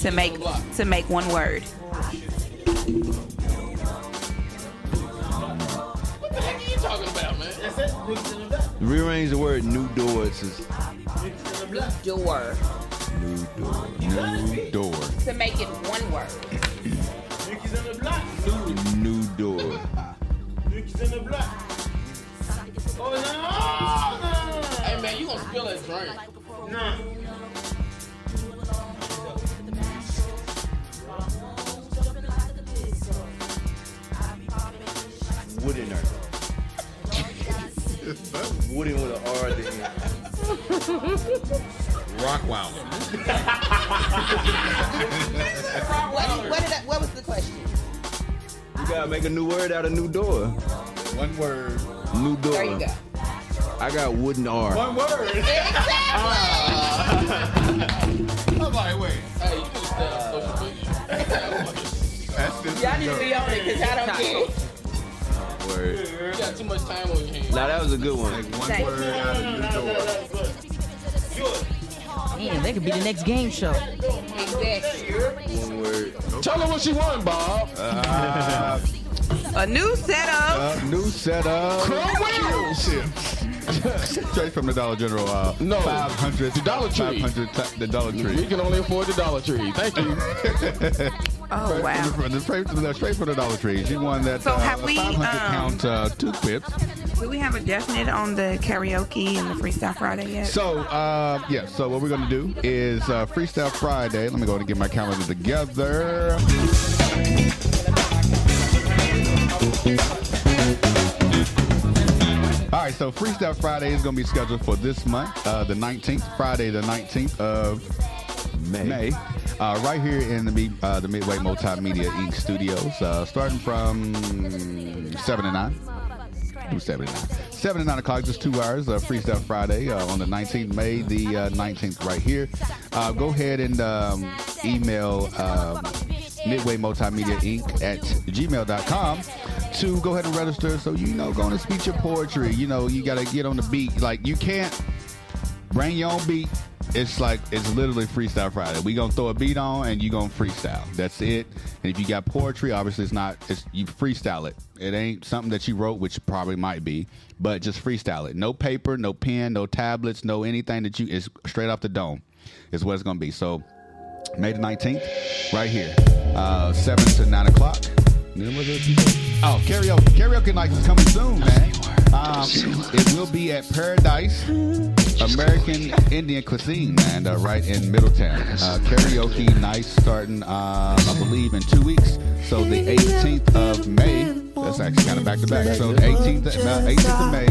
To make to make one word. Rearrange the word new door. It's just Niggas in the black. Door new door. New door. to make it one word. Niggas in the black. New door. Niggas in the black. Oh, Hey, man, you gonna spill that drink. no. Wooden with an R at the end. Rockwell. What, what, did I, what was the question? You gotta make a new word out of new door. One word. New door. There you go. I got wooden R. One word. Exactly. I'm like, wait. Hey, you need to stay on social media. That's this. Y'all need to be on it because I don't get it. Word. You got too much time on your hands. Now that was a good one. One word out of new door. Man, that could be the next game show. Exactly. One word. Tell her what she won, Bob. Uh, A new setup. uh, new setup. Chrome wheels. [LAUGHS] Straight from the Dollar General. Uh, No, 500. the Dollar Tree. 500. t- the Dollar We Tree. can only afford the Dollar Tree. Thank you. [LAUGHS] Oh wow. From the, straight, from the, straight from the Dollar Tree. She won that So uh, have we, 500 um, count uh, toothpicks. Do we have a definite on the karaoke and the Freestyle Friday yet? So, uh, yeah, so what we're going to do is uh, Freestyle Friday. Let me go ahead and get my calendar together. All right, so Freestyle Friday is going to be scheduled for this month, uh, the 19th, Friday the 19th of May. May. Uh, right here in the uh, the Midway Multimedia Inc. studios, uh, starting from 7 to 9 through 79. 7 to 9 o'clock, just two hours, uh, Free Friday uh, on the 19th, May the uh, 19th, right here. Uh, go ahead and um, email um, Midway Multimedia Inc. at gmail.com to go ahead and register. So, you know, going to speech your poetry. You know, you got to get on the beat. Like, you can't bring your own beat it's like it's literally freestyle Friday. We gonna throw a beat on and you gonna freestyle. That's it. And if you got poetry, obviously it's not. It's you freestyle it. It ain't something that you wrote, which probably might be, but just freestyle it. No paper, no pen, no tablets, no anything that you. It's straight off the dome. Is what it's gonna be. So May the nineteenth, right here, uh, seven to nine o'clock. Oh, karaoke. Karaoke night is coming soon, man. Um, it will be at Paradise American Indian Cuisine, man, uh, right in Middletown. Uh, karaoke night starting, um, I believe, in two weeks. So the 18th of May, that's actually kind of back to back. So the 18th, uh, 18th of May,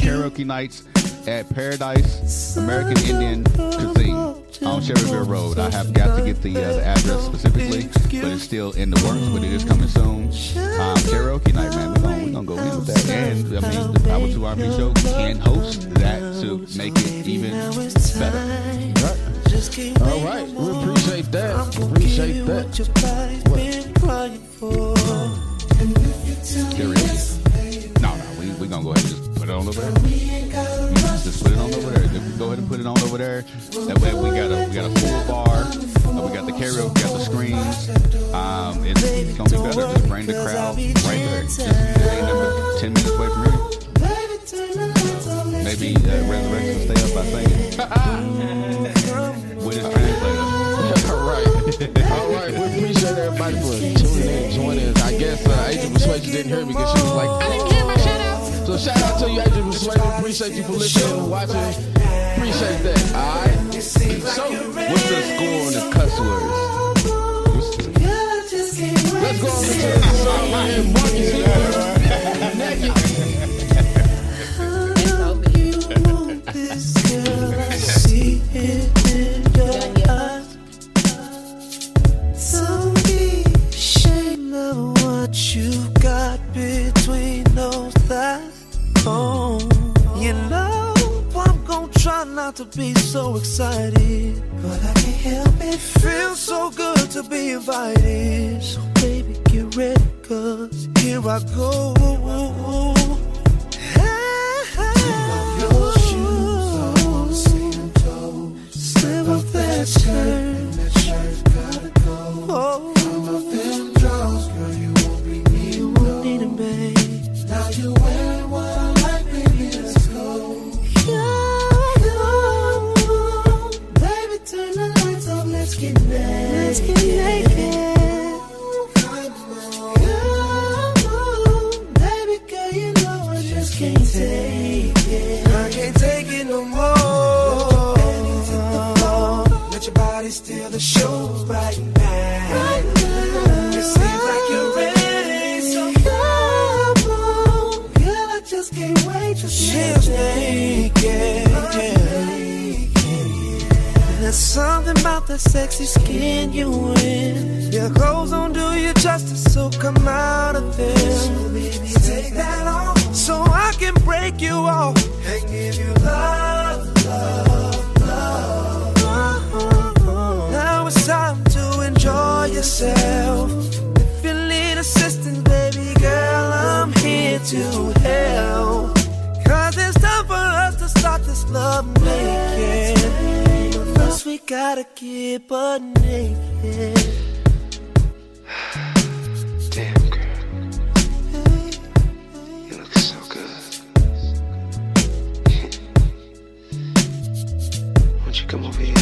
karaoke nights at Paradise American Indian Cuisine on Shelbyville Road. I have got to get the, uh, the address specifically, but it's still in the works. But it is coming soon. Um, karaoke night, man. We're gonna, we gonna go in with that. And I mean, the 502 R&B show can host that to make it even better. All right, we appreciate that. Appreciate that. Karaoke. Put it on over there. That way we got a we got a full bar. Uh, we got the karaoke, we got the screens. Um, it's, it's gonna be better. Just bring the crowd right there. Just it number ten minutes away from here. Maybe uh, Resurrection stay up by singing with his translator. All right. All right. We appreciate everybody for tuning in, joining us. I guess uh, Agent Persuasion didn't hear me because she was like, I didn't hear my shout out. So shout out to you, Agent Persuasion. Appreciate you for listening and watching. Appreciate that. All right. So, What's the score on the cuss words? let's go over to the song right here. Marcus here. Naked. You not to be so excited, but I can't help it. Feels so good to be invited. So baby, get ready, cause here I go. Slip off that shirt. That sexy skin you in. Your clothes don't do you justice, so come out of them. So baby, take that off, so I can break you off and give you love, love, love. Now it's time to enjoy yourself. If you need assistance, baby girl, I'm here to help. We gotta keep butt naked. Damn, girl. You look so good. Won't you come over here?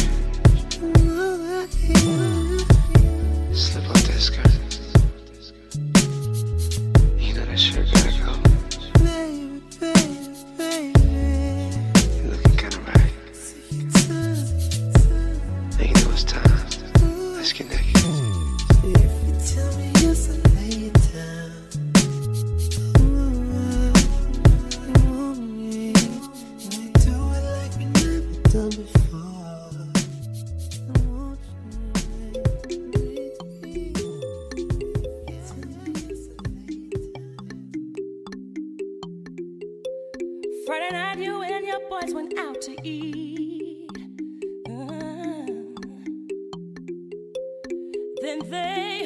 Slip off that skirt.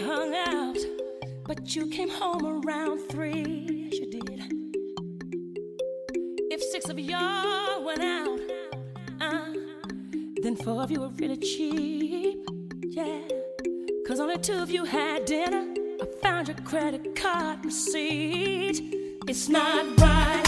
Hung out, but you came home around three. Yes, you did. If six of y'all went out, uh, then four of you were really cheap. Yeah, cause only two of you had dinner. I found your credit card receipt. It's not right,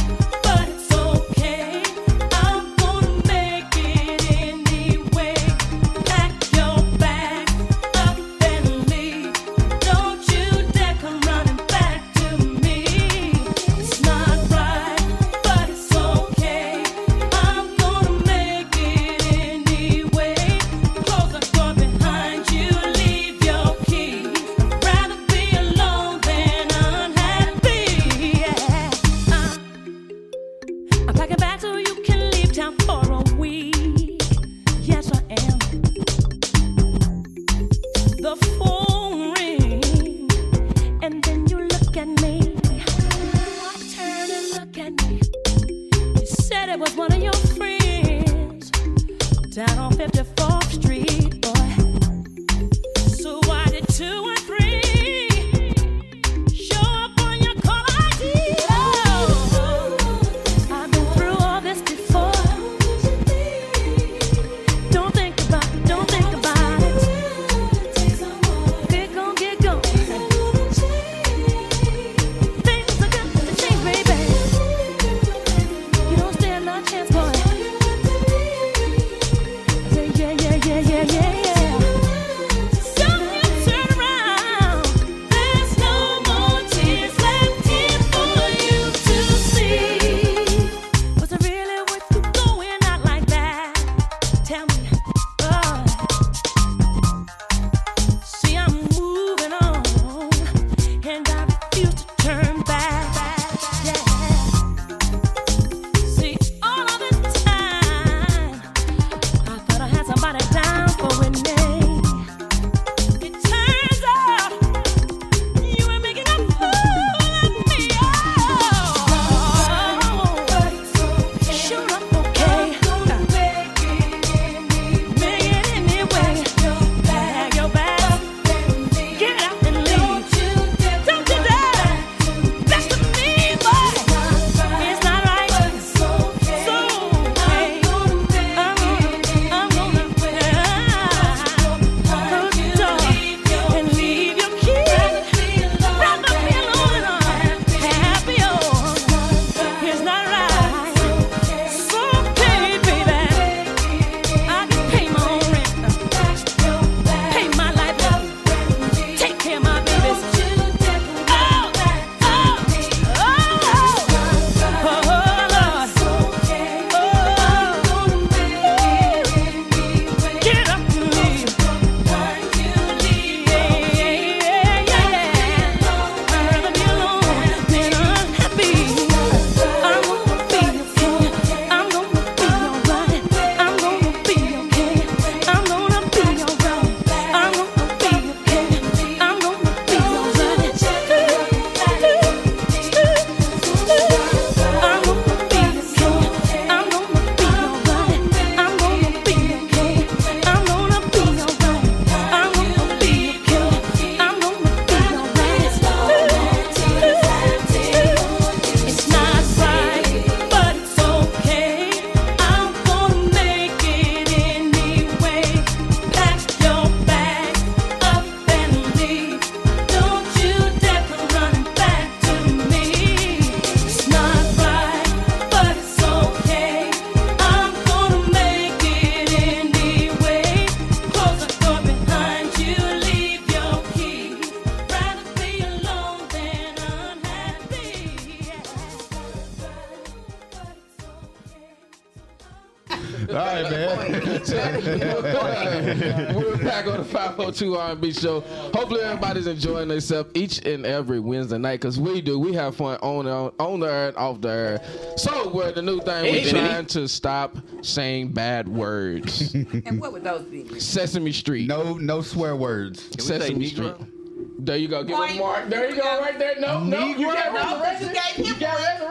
502 R&B show. Hopefully everybody's enjoying themselves each and every Wednesday night because we do. We have fun on the, on the air and off the air. So we're the new thing. We're Vinny. trying to stop saying bad words. [LAUGHS] And what would those be? Sesame Street. No, no swear words. Sesame Street. There you go. Give him mark. There you go. Right there. No, no. You got No, resurrection. you gave You him got one. resurrection.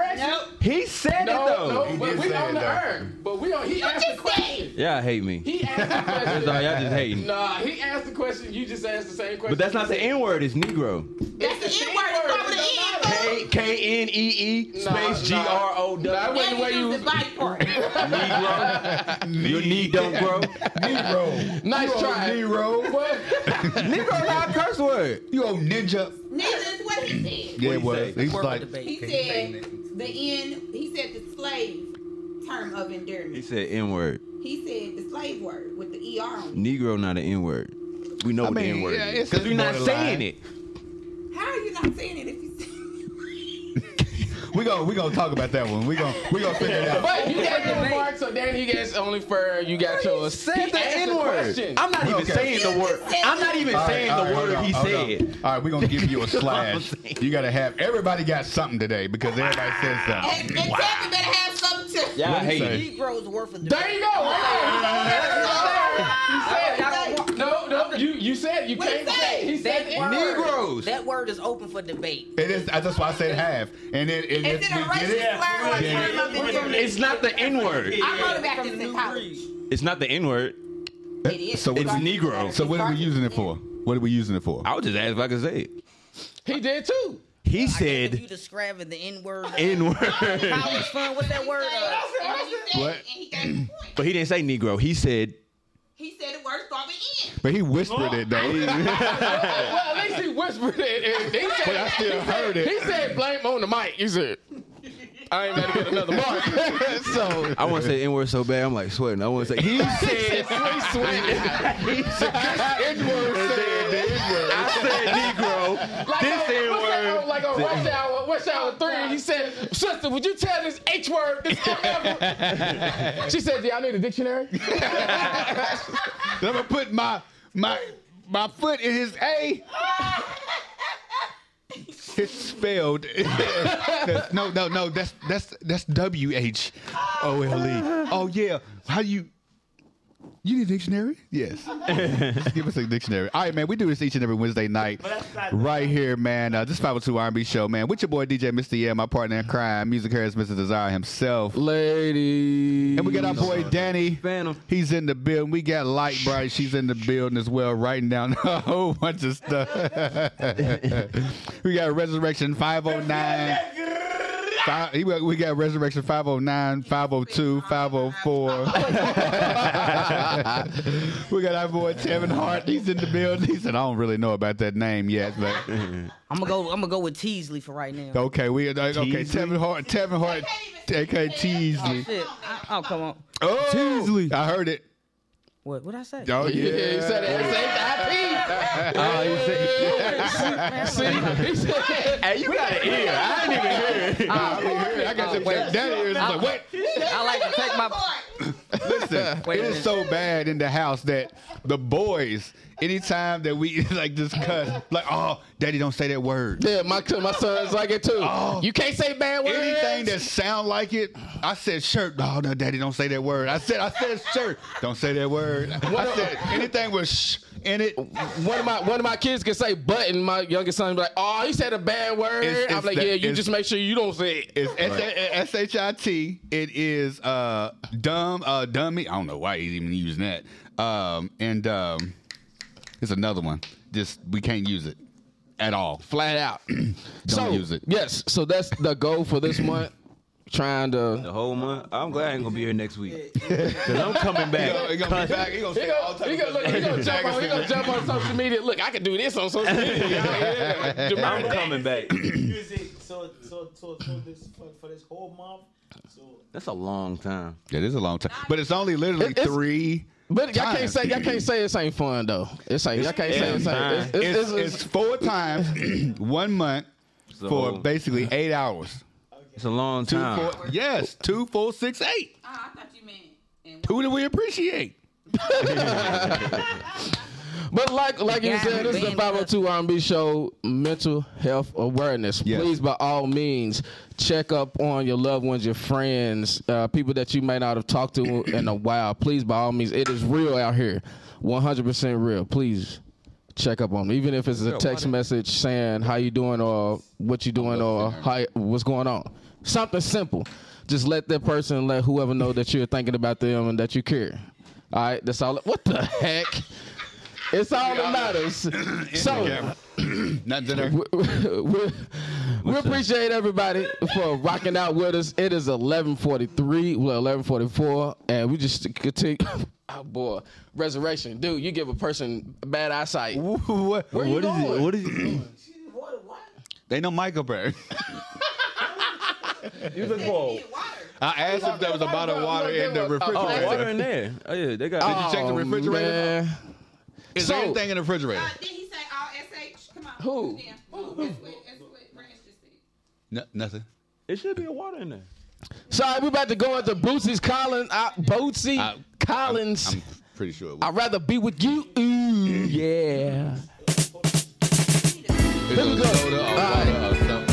Nope. He said No, it though. no, He but we say on it, the though. air. But we on. He you asked the question. Y'all hate me. He asked the [LAUGHS] question. That's all y'all just hating. Nah, he asked the question. You just asked the same question. But that's not the N word. It's Negro. That's the N word. It's over the N. K K N E E Nah, space G nah. R O Nah, W. that wasn't the way you. the bite part. [LAUGHS] Negro. Your knee don't grow. Negro. Nice You try. Negro. What? Negro not a curse word. You old ninja. Ninja is what he said. Yeah, he it was. He's like, He said the end. He said the slave term of endearment. He said N word. He said the slave word with the er on. it. Negro not an N word. We know I what the N word yeah, is because we're not borderline. saying it. How are you not saying it if you? We gonna we gonna talk about that one. We gonna we gonna figure it out. But you got your mark, so then he gets only for you got yours. Said He the asked N word. question. I'm not even Okay. saying the word. I'm not even All right, saying all the word on, he said. All right, we're gonna give you a [LAUGHS] That's what I'm slash. You gotta have everybody got something today because everybody said And, something. and Tammy better have something to. Yeah, I What'd he hate say? it. Negroes worth of There you go. Right there. You said it. No, no. You you said you What can't say? say. He said That it. word, Negroes. That word is open for debate. It is. That's why I said half. And then and Is if it a we get racist it, slur or a then- term of endearment? It's not the N word. I wrote about From this the in new college. It's not the N word. It is. So what It's are we- Negro. So what are we using it for? What are we using it for? I was just asking if I could say it. He did too. He If you said describing the N word, N word, college fun, what's that word? And he said What? it, and he gave the point. but he didn't say Negro. He said He said the word started in. But he whispered it though. [LAUGHS] well, at least he whispered it. And he said, But I still heard it. He said blame on the mic. He said, I ain't got to get another mark. [LAUGHS] so I want to say N word so bad. I'm like sweating. I want to say he [LAUGHS] said we sweating. [LAUGHS] he said N-word said the N-word. I said Negro. Like This on, N what's that, word. on- like on Rush Hour, Rush Hour 3, he said, Sister, would you tell this H word, this M She said, Yeah, I need a dictionary. I'm gonna put my my my foot in his A. It's spelled. [LAUGHS] No, no, no. That's that's that's W H O L E. Oh yeah. How you? You need a dictionary? Yes. [LAUGHS] Give us a dictionary. All right, man. We do this each and every Wednesday night, right here, man. Uh, this 502 R&B show, man. With your boy DJ Mr. Yeah, my partner in crime, Musick Harris Mr. Desire himself. Lady. And we got our boy Danny. Phantom. He's in the building. We got Lyte Bryte. She's in the building as well, writing down a whole bunch of stuff. [LAUGHS] we got Resurrection 509. Five, he- we got Resurrection 509, 502, 504. [LAUGHS] we got our boy Tevin Hart. He's in the building. He said, I don't really know about that name yet, but [LAUGHS] I'm gonna go. I'm gonna go with Teasley for right now. okay, we uh, okay. Teasley? Tevin Hart, Tevin Hart, aka Teasley. Shit. I- oh come on. Oh, Teasley. I heard it. What? What I say? Oh yeah. Yeah, he said it. [LAUGHS] Oh, you S-H-I-P. [LAUGHS] See, Hey, you got an ear. Oh, I ain't even hear it. I didn't even hear it. I got the wait. daddy ears. I was like, what? I like to take my. Listen, [LAUGHS] Wait it is so bad in the house that the boys, anytime that we [LAUGHS] like just cuss, like, oh, daddy, don't say that word. Yeah, my my son's like it too. Oh, You can't say bad words. Anything that sound like it, I said shirt. Oh no, daddy, don't say that word. I said, I said shirt. Don't say that word. I said anything with sh in it. one of my one of my kids can say button. My youngest son be like, "Oh, he said a bad word." It's- I'm it's like, that- "Yeah, you just make sure you don't say it." It's S H I T. It is uh dumb uh dummy. I don't know why he's even using that. Um and um it's another one. Just we can't use it at all. Flat out. [CLEARS THROAT] Don't so, use it. Yes, so that's the goal for this month. Trying to. The whole month. I'm glad I ain't gonna be here next week. [LAUGHS] Cause I'm coming back. He gonna be back. He gonna He gonna, he gonna, look, he gonna jump on, he gonna jump on social media. Look, I can do this on social media. [LAUGHS] Yeah, yeah. I'm coming back. [CLEARS THROAT] Music. So so so so this for, for this whole month. So That's a long time. It is a long time. But it's only literally It- it's- three. But y'all can't say y'all can't say this ain't fun though. It's ain't y'all can't say It's ain't. It's, it's, It's, it's, it's four times, [CLEARS THROAT] one month It's a for basically eight hours. It's a long Two, time. four, yes, two, four, six, eight. Oh, I thought you meant Who do we appreciate? [LAUGHS] But like like you said, this is the 502 R&B show, mental health awareness. Please, by all means, check up on your loved ones, your friends, uh, people that you may not have talked to in a while. Please, by all means, it is real out here, 100% real. Please check up on them, even if it's a text message saying how you doing or what you doing or how what's going on. Something simple. Just let that person, let whoever know that you're thinking about them and that you care. All right, that's all. What the heck? It's all that matters. [COUGHS] So, [COUGHS] Nothing there. we, we- we appreciate everybody for rocking out with us. It is 11:43, well 11:44, and we just continue. [COUGHS] Oh boy, resurrection, dude! You give a person bad eyesight. What? Where you What is it? What is it? They know Michael Berry. [LAUGHS] You look for I asked if there was a bottle of water in the oh, refrigerator. water in there. Oh yeah, they got. Did you check the Oh, refrigerator? man. Is So- there anything in the refrigerator? Did he say all SH? Come on. Who? Yeah. That's what, that's what Branch just said. No, nothing. It should be a water in there. Sorry, we about to go into Bootsy's Collins. Uh, Bootsy Collins. I'm pretty sure. I'd rather be with you. Ooh, yeah. Is Here we it go.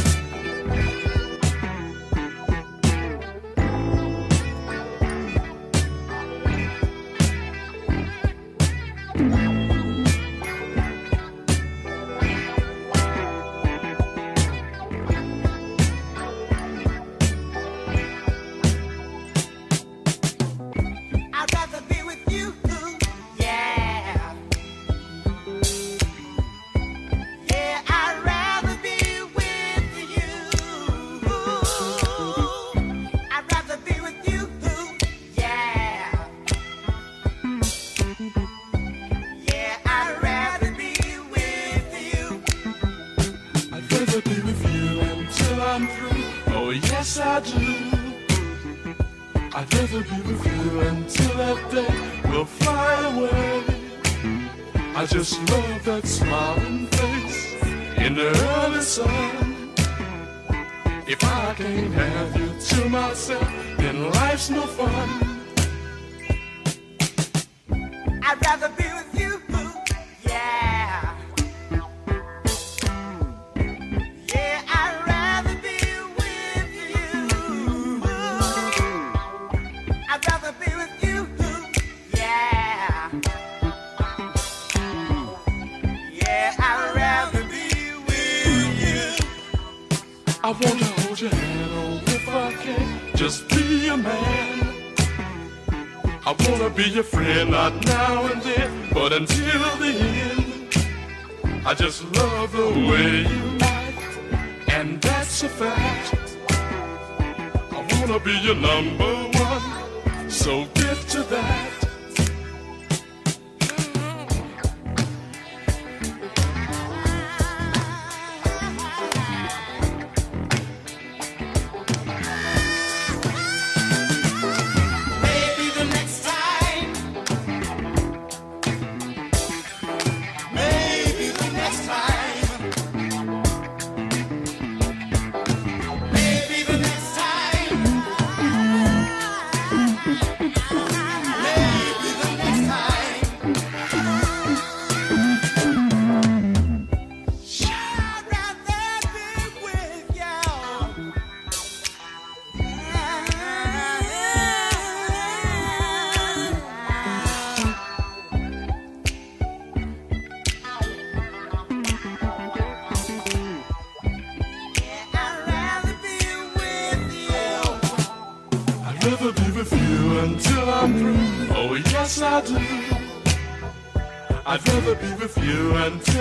Rather be with you until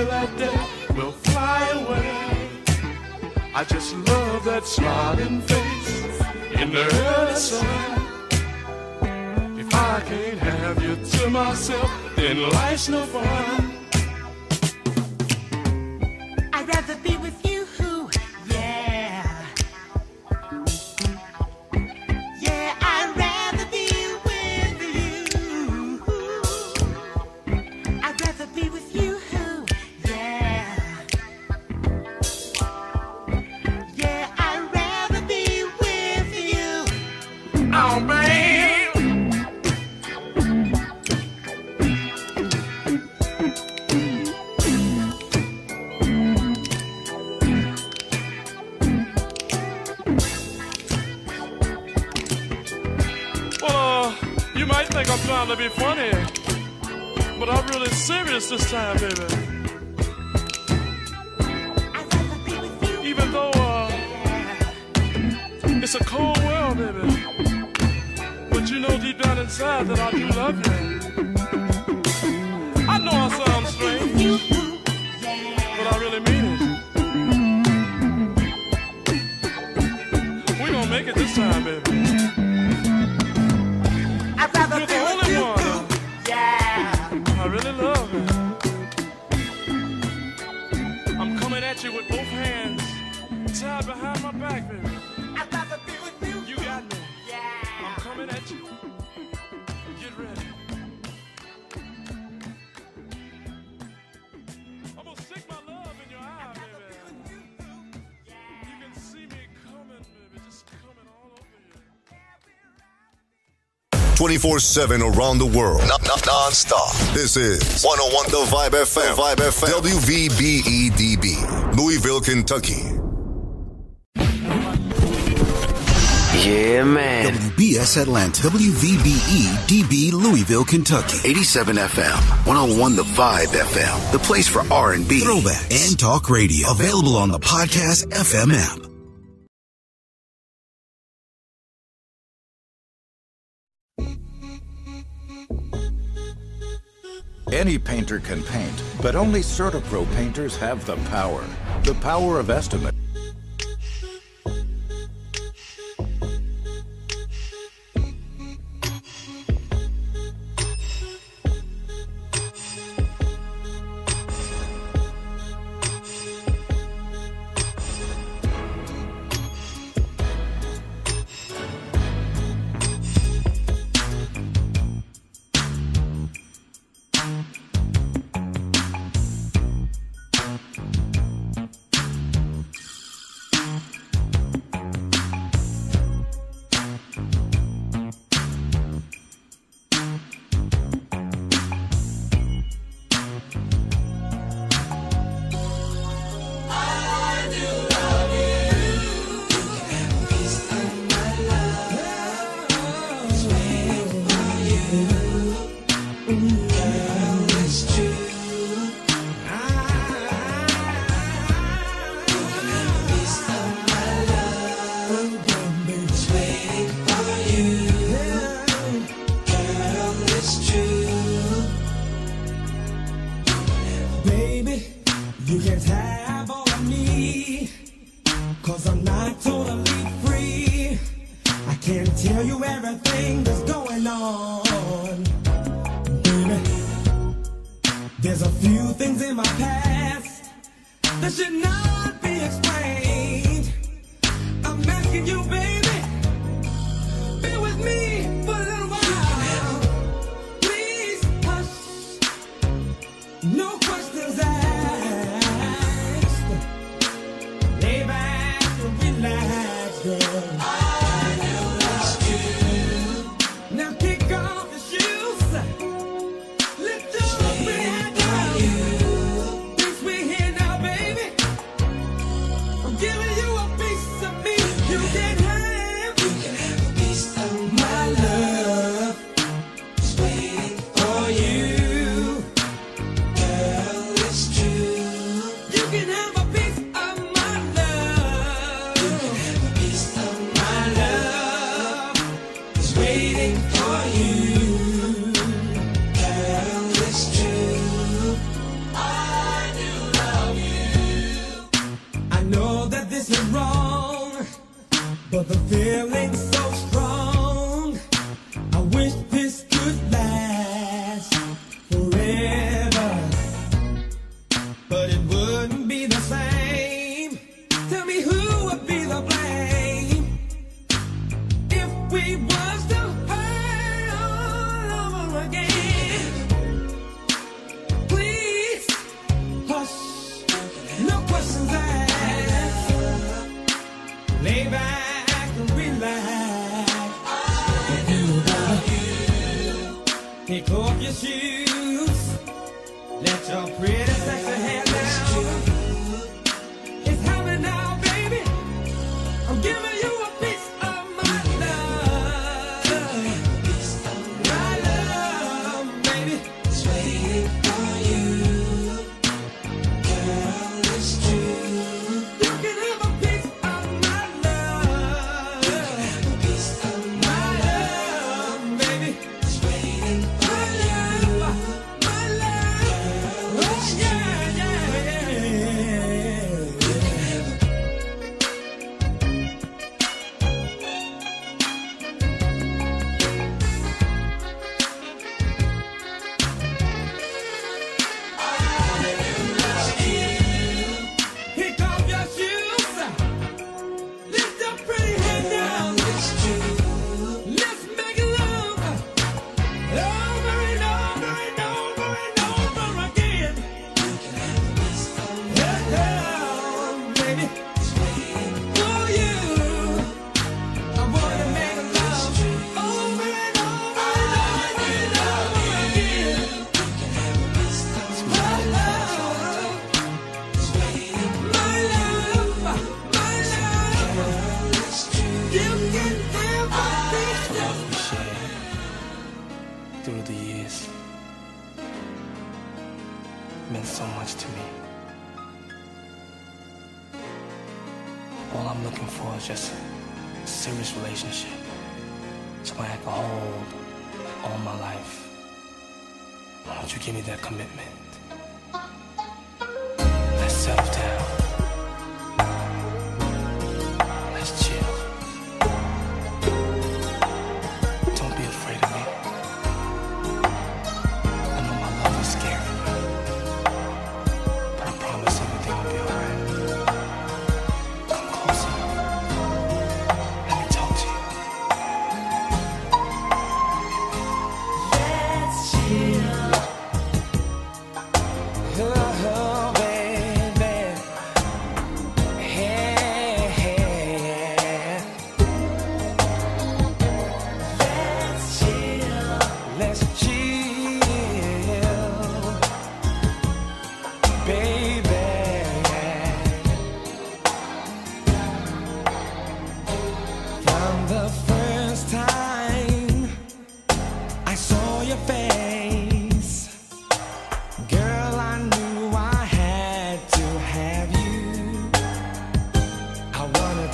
But you know deep down inside that I do love you. I know I sound strange, but I really mean it. We gonna make it this time, baby. I'd rather do it. 24 7 around the world. Non, non, stop This is 101 The Vibe FM. Vibe FM. WVBE-DB. Louisville, Kentucky. Yeah, man. WBS Atlanta. WVBE-DB, Louisville, Kentucky. 87 FM. 101 The Vibe FM. The place for R&B. Throwback and talk radio. Available on the podcast FM app. Any painter can paint, but only CertaPro painters have the power. The power of estimate.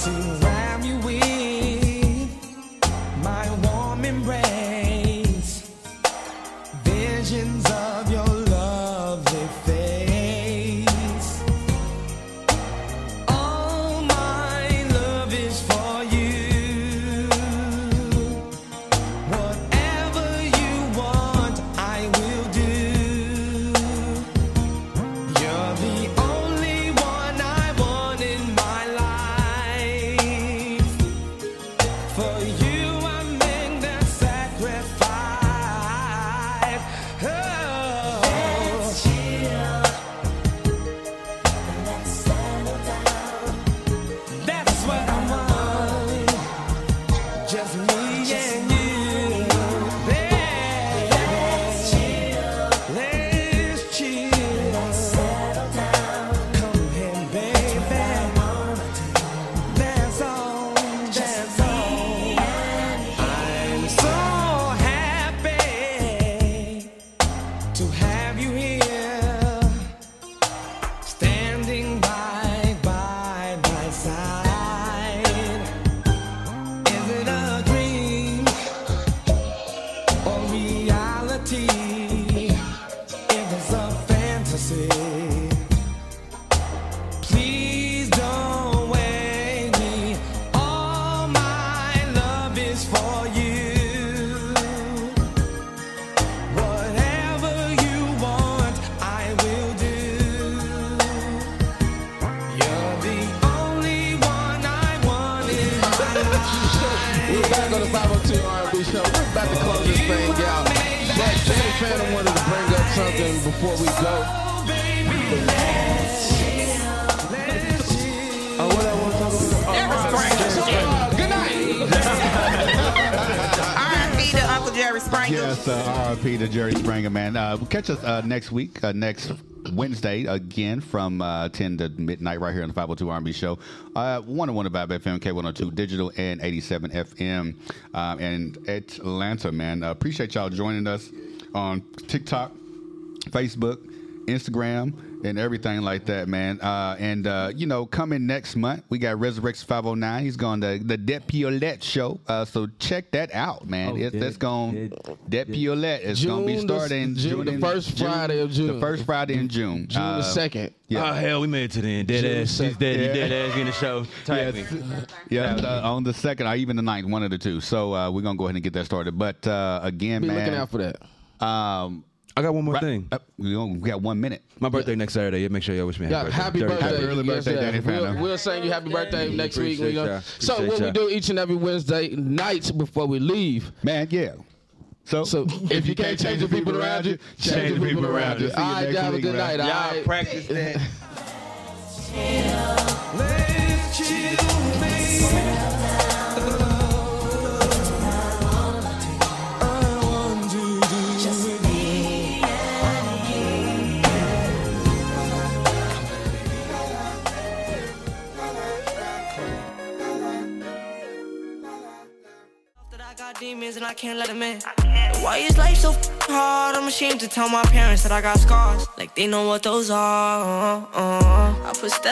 Wanted man. Uh, catch us uh, next week, uh, next Wednesday, again from uh, 10 to midnight, right here on the 502 R&B show. Uh, 101 about FM, K102 Digital, and 87 FM um, in Atlanta, man. Uh, appreciate y'all joining us on TikTok, Facebook, Instagram, and everything like that, man. Uh, and uh, you know, coming next month, we got Resurrection 509. He's going to the Det Piolette show. Uh, so check that out, man. Oh, it's, Det- that's going Det Piolette is going to be June the- starting June the in- first Friday of June. The first Friday in June. June the Uh, 2nd. Yeah. Oh hell, we made it to the end. Dead June ass. second. He's dead. He Yeah. dead ass in the show. Type me. Yeah, uh, on the second or even the ninth, one of the two. So uh, we're gonna go ahead and get that started. But uh, again, Be man, looking out for that. Um, I got one more thing. Uh, we, only- we got one minute. My birthday next Saturday. Yeah, make sure y'all wish me a Yeah, happy happy birthday. birthday. Happy early Yes, birthday, yeah. Danny We'll, Phantom. we'll sing you happy birthday next week. Appreciate We gonna- y'all. So what Appreciate we do each and every Wednesday night before we leave. Man, yeah. So, So if you can't change the people around you, change the people around you. See you All right, next y'all have a week, good man. night. all Y'all right? practice that. [LAUGHS] Let's chill, baby. Demons and I can't let them in. Why is life so hard? I'm ashamed to tell my parents that I got scars. Like they know what those are. Uh, uh. I put steps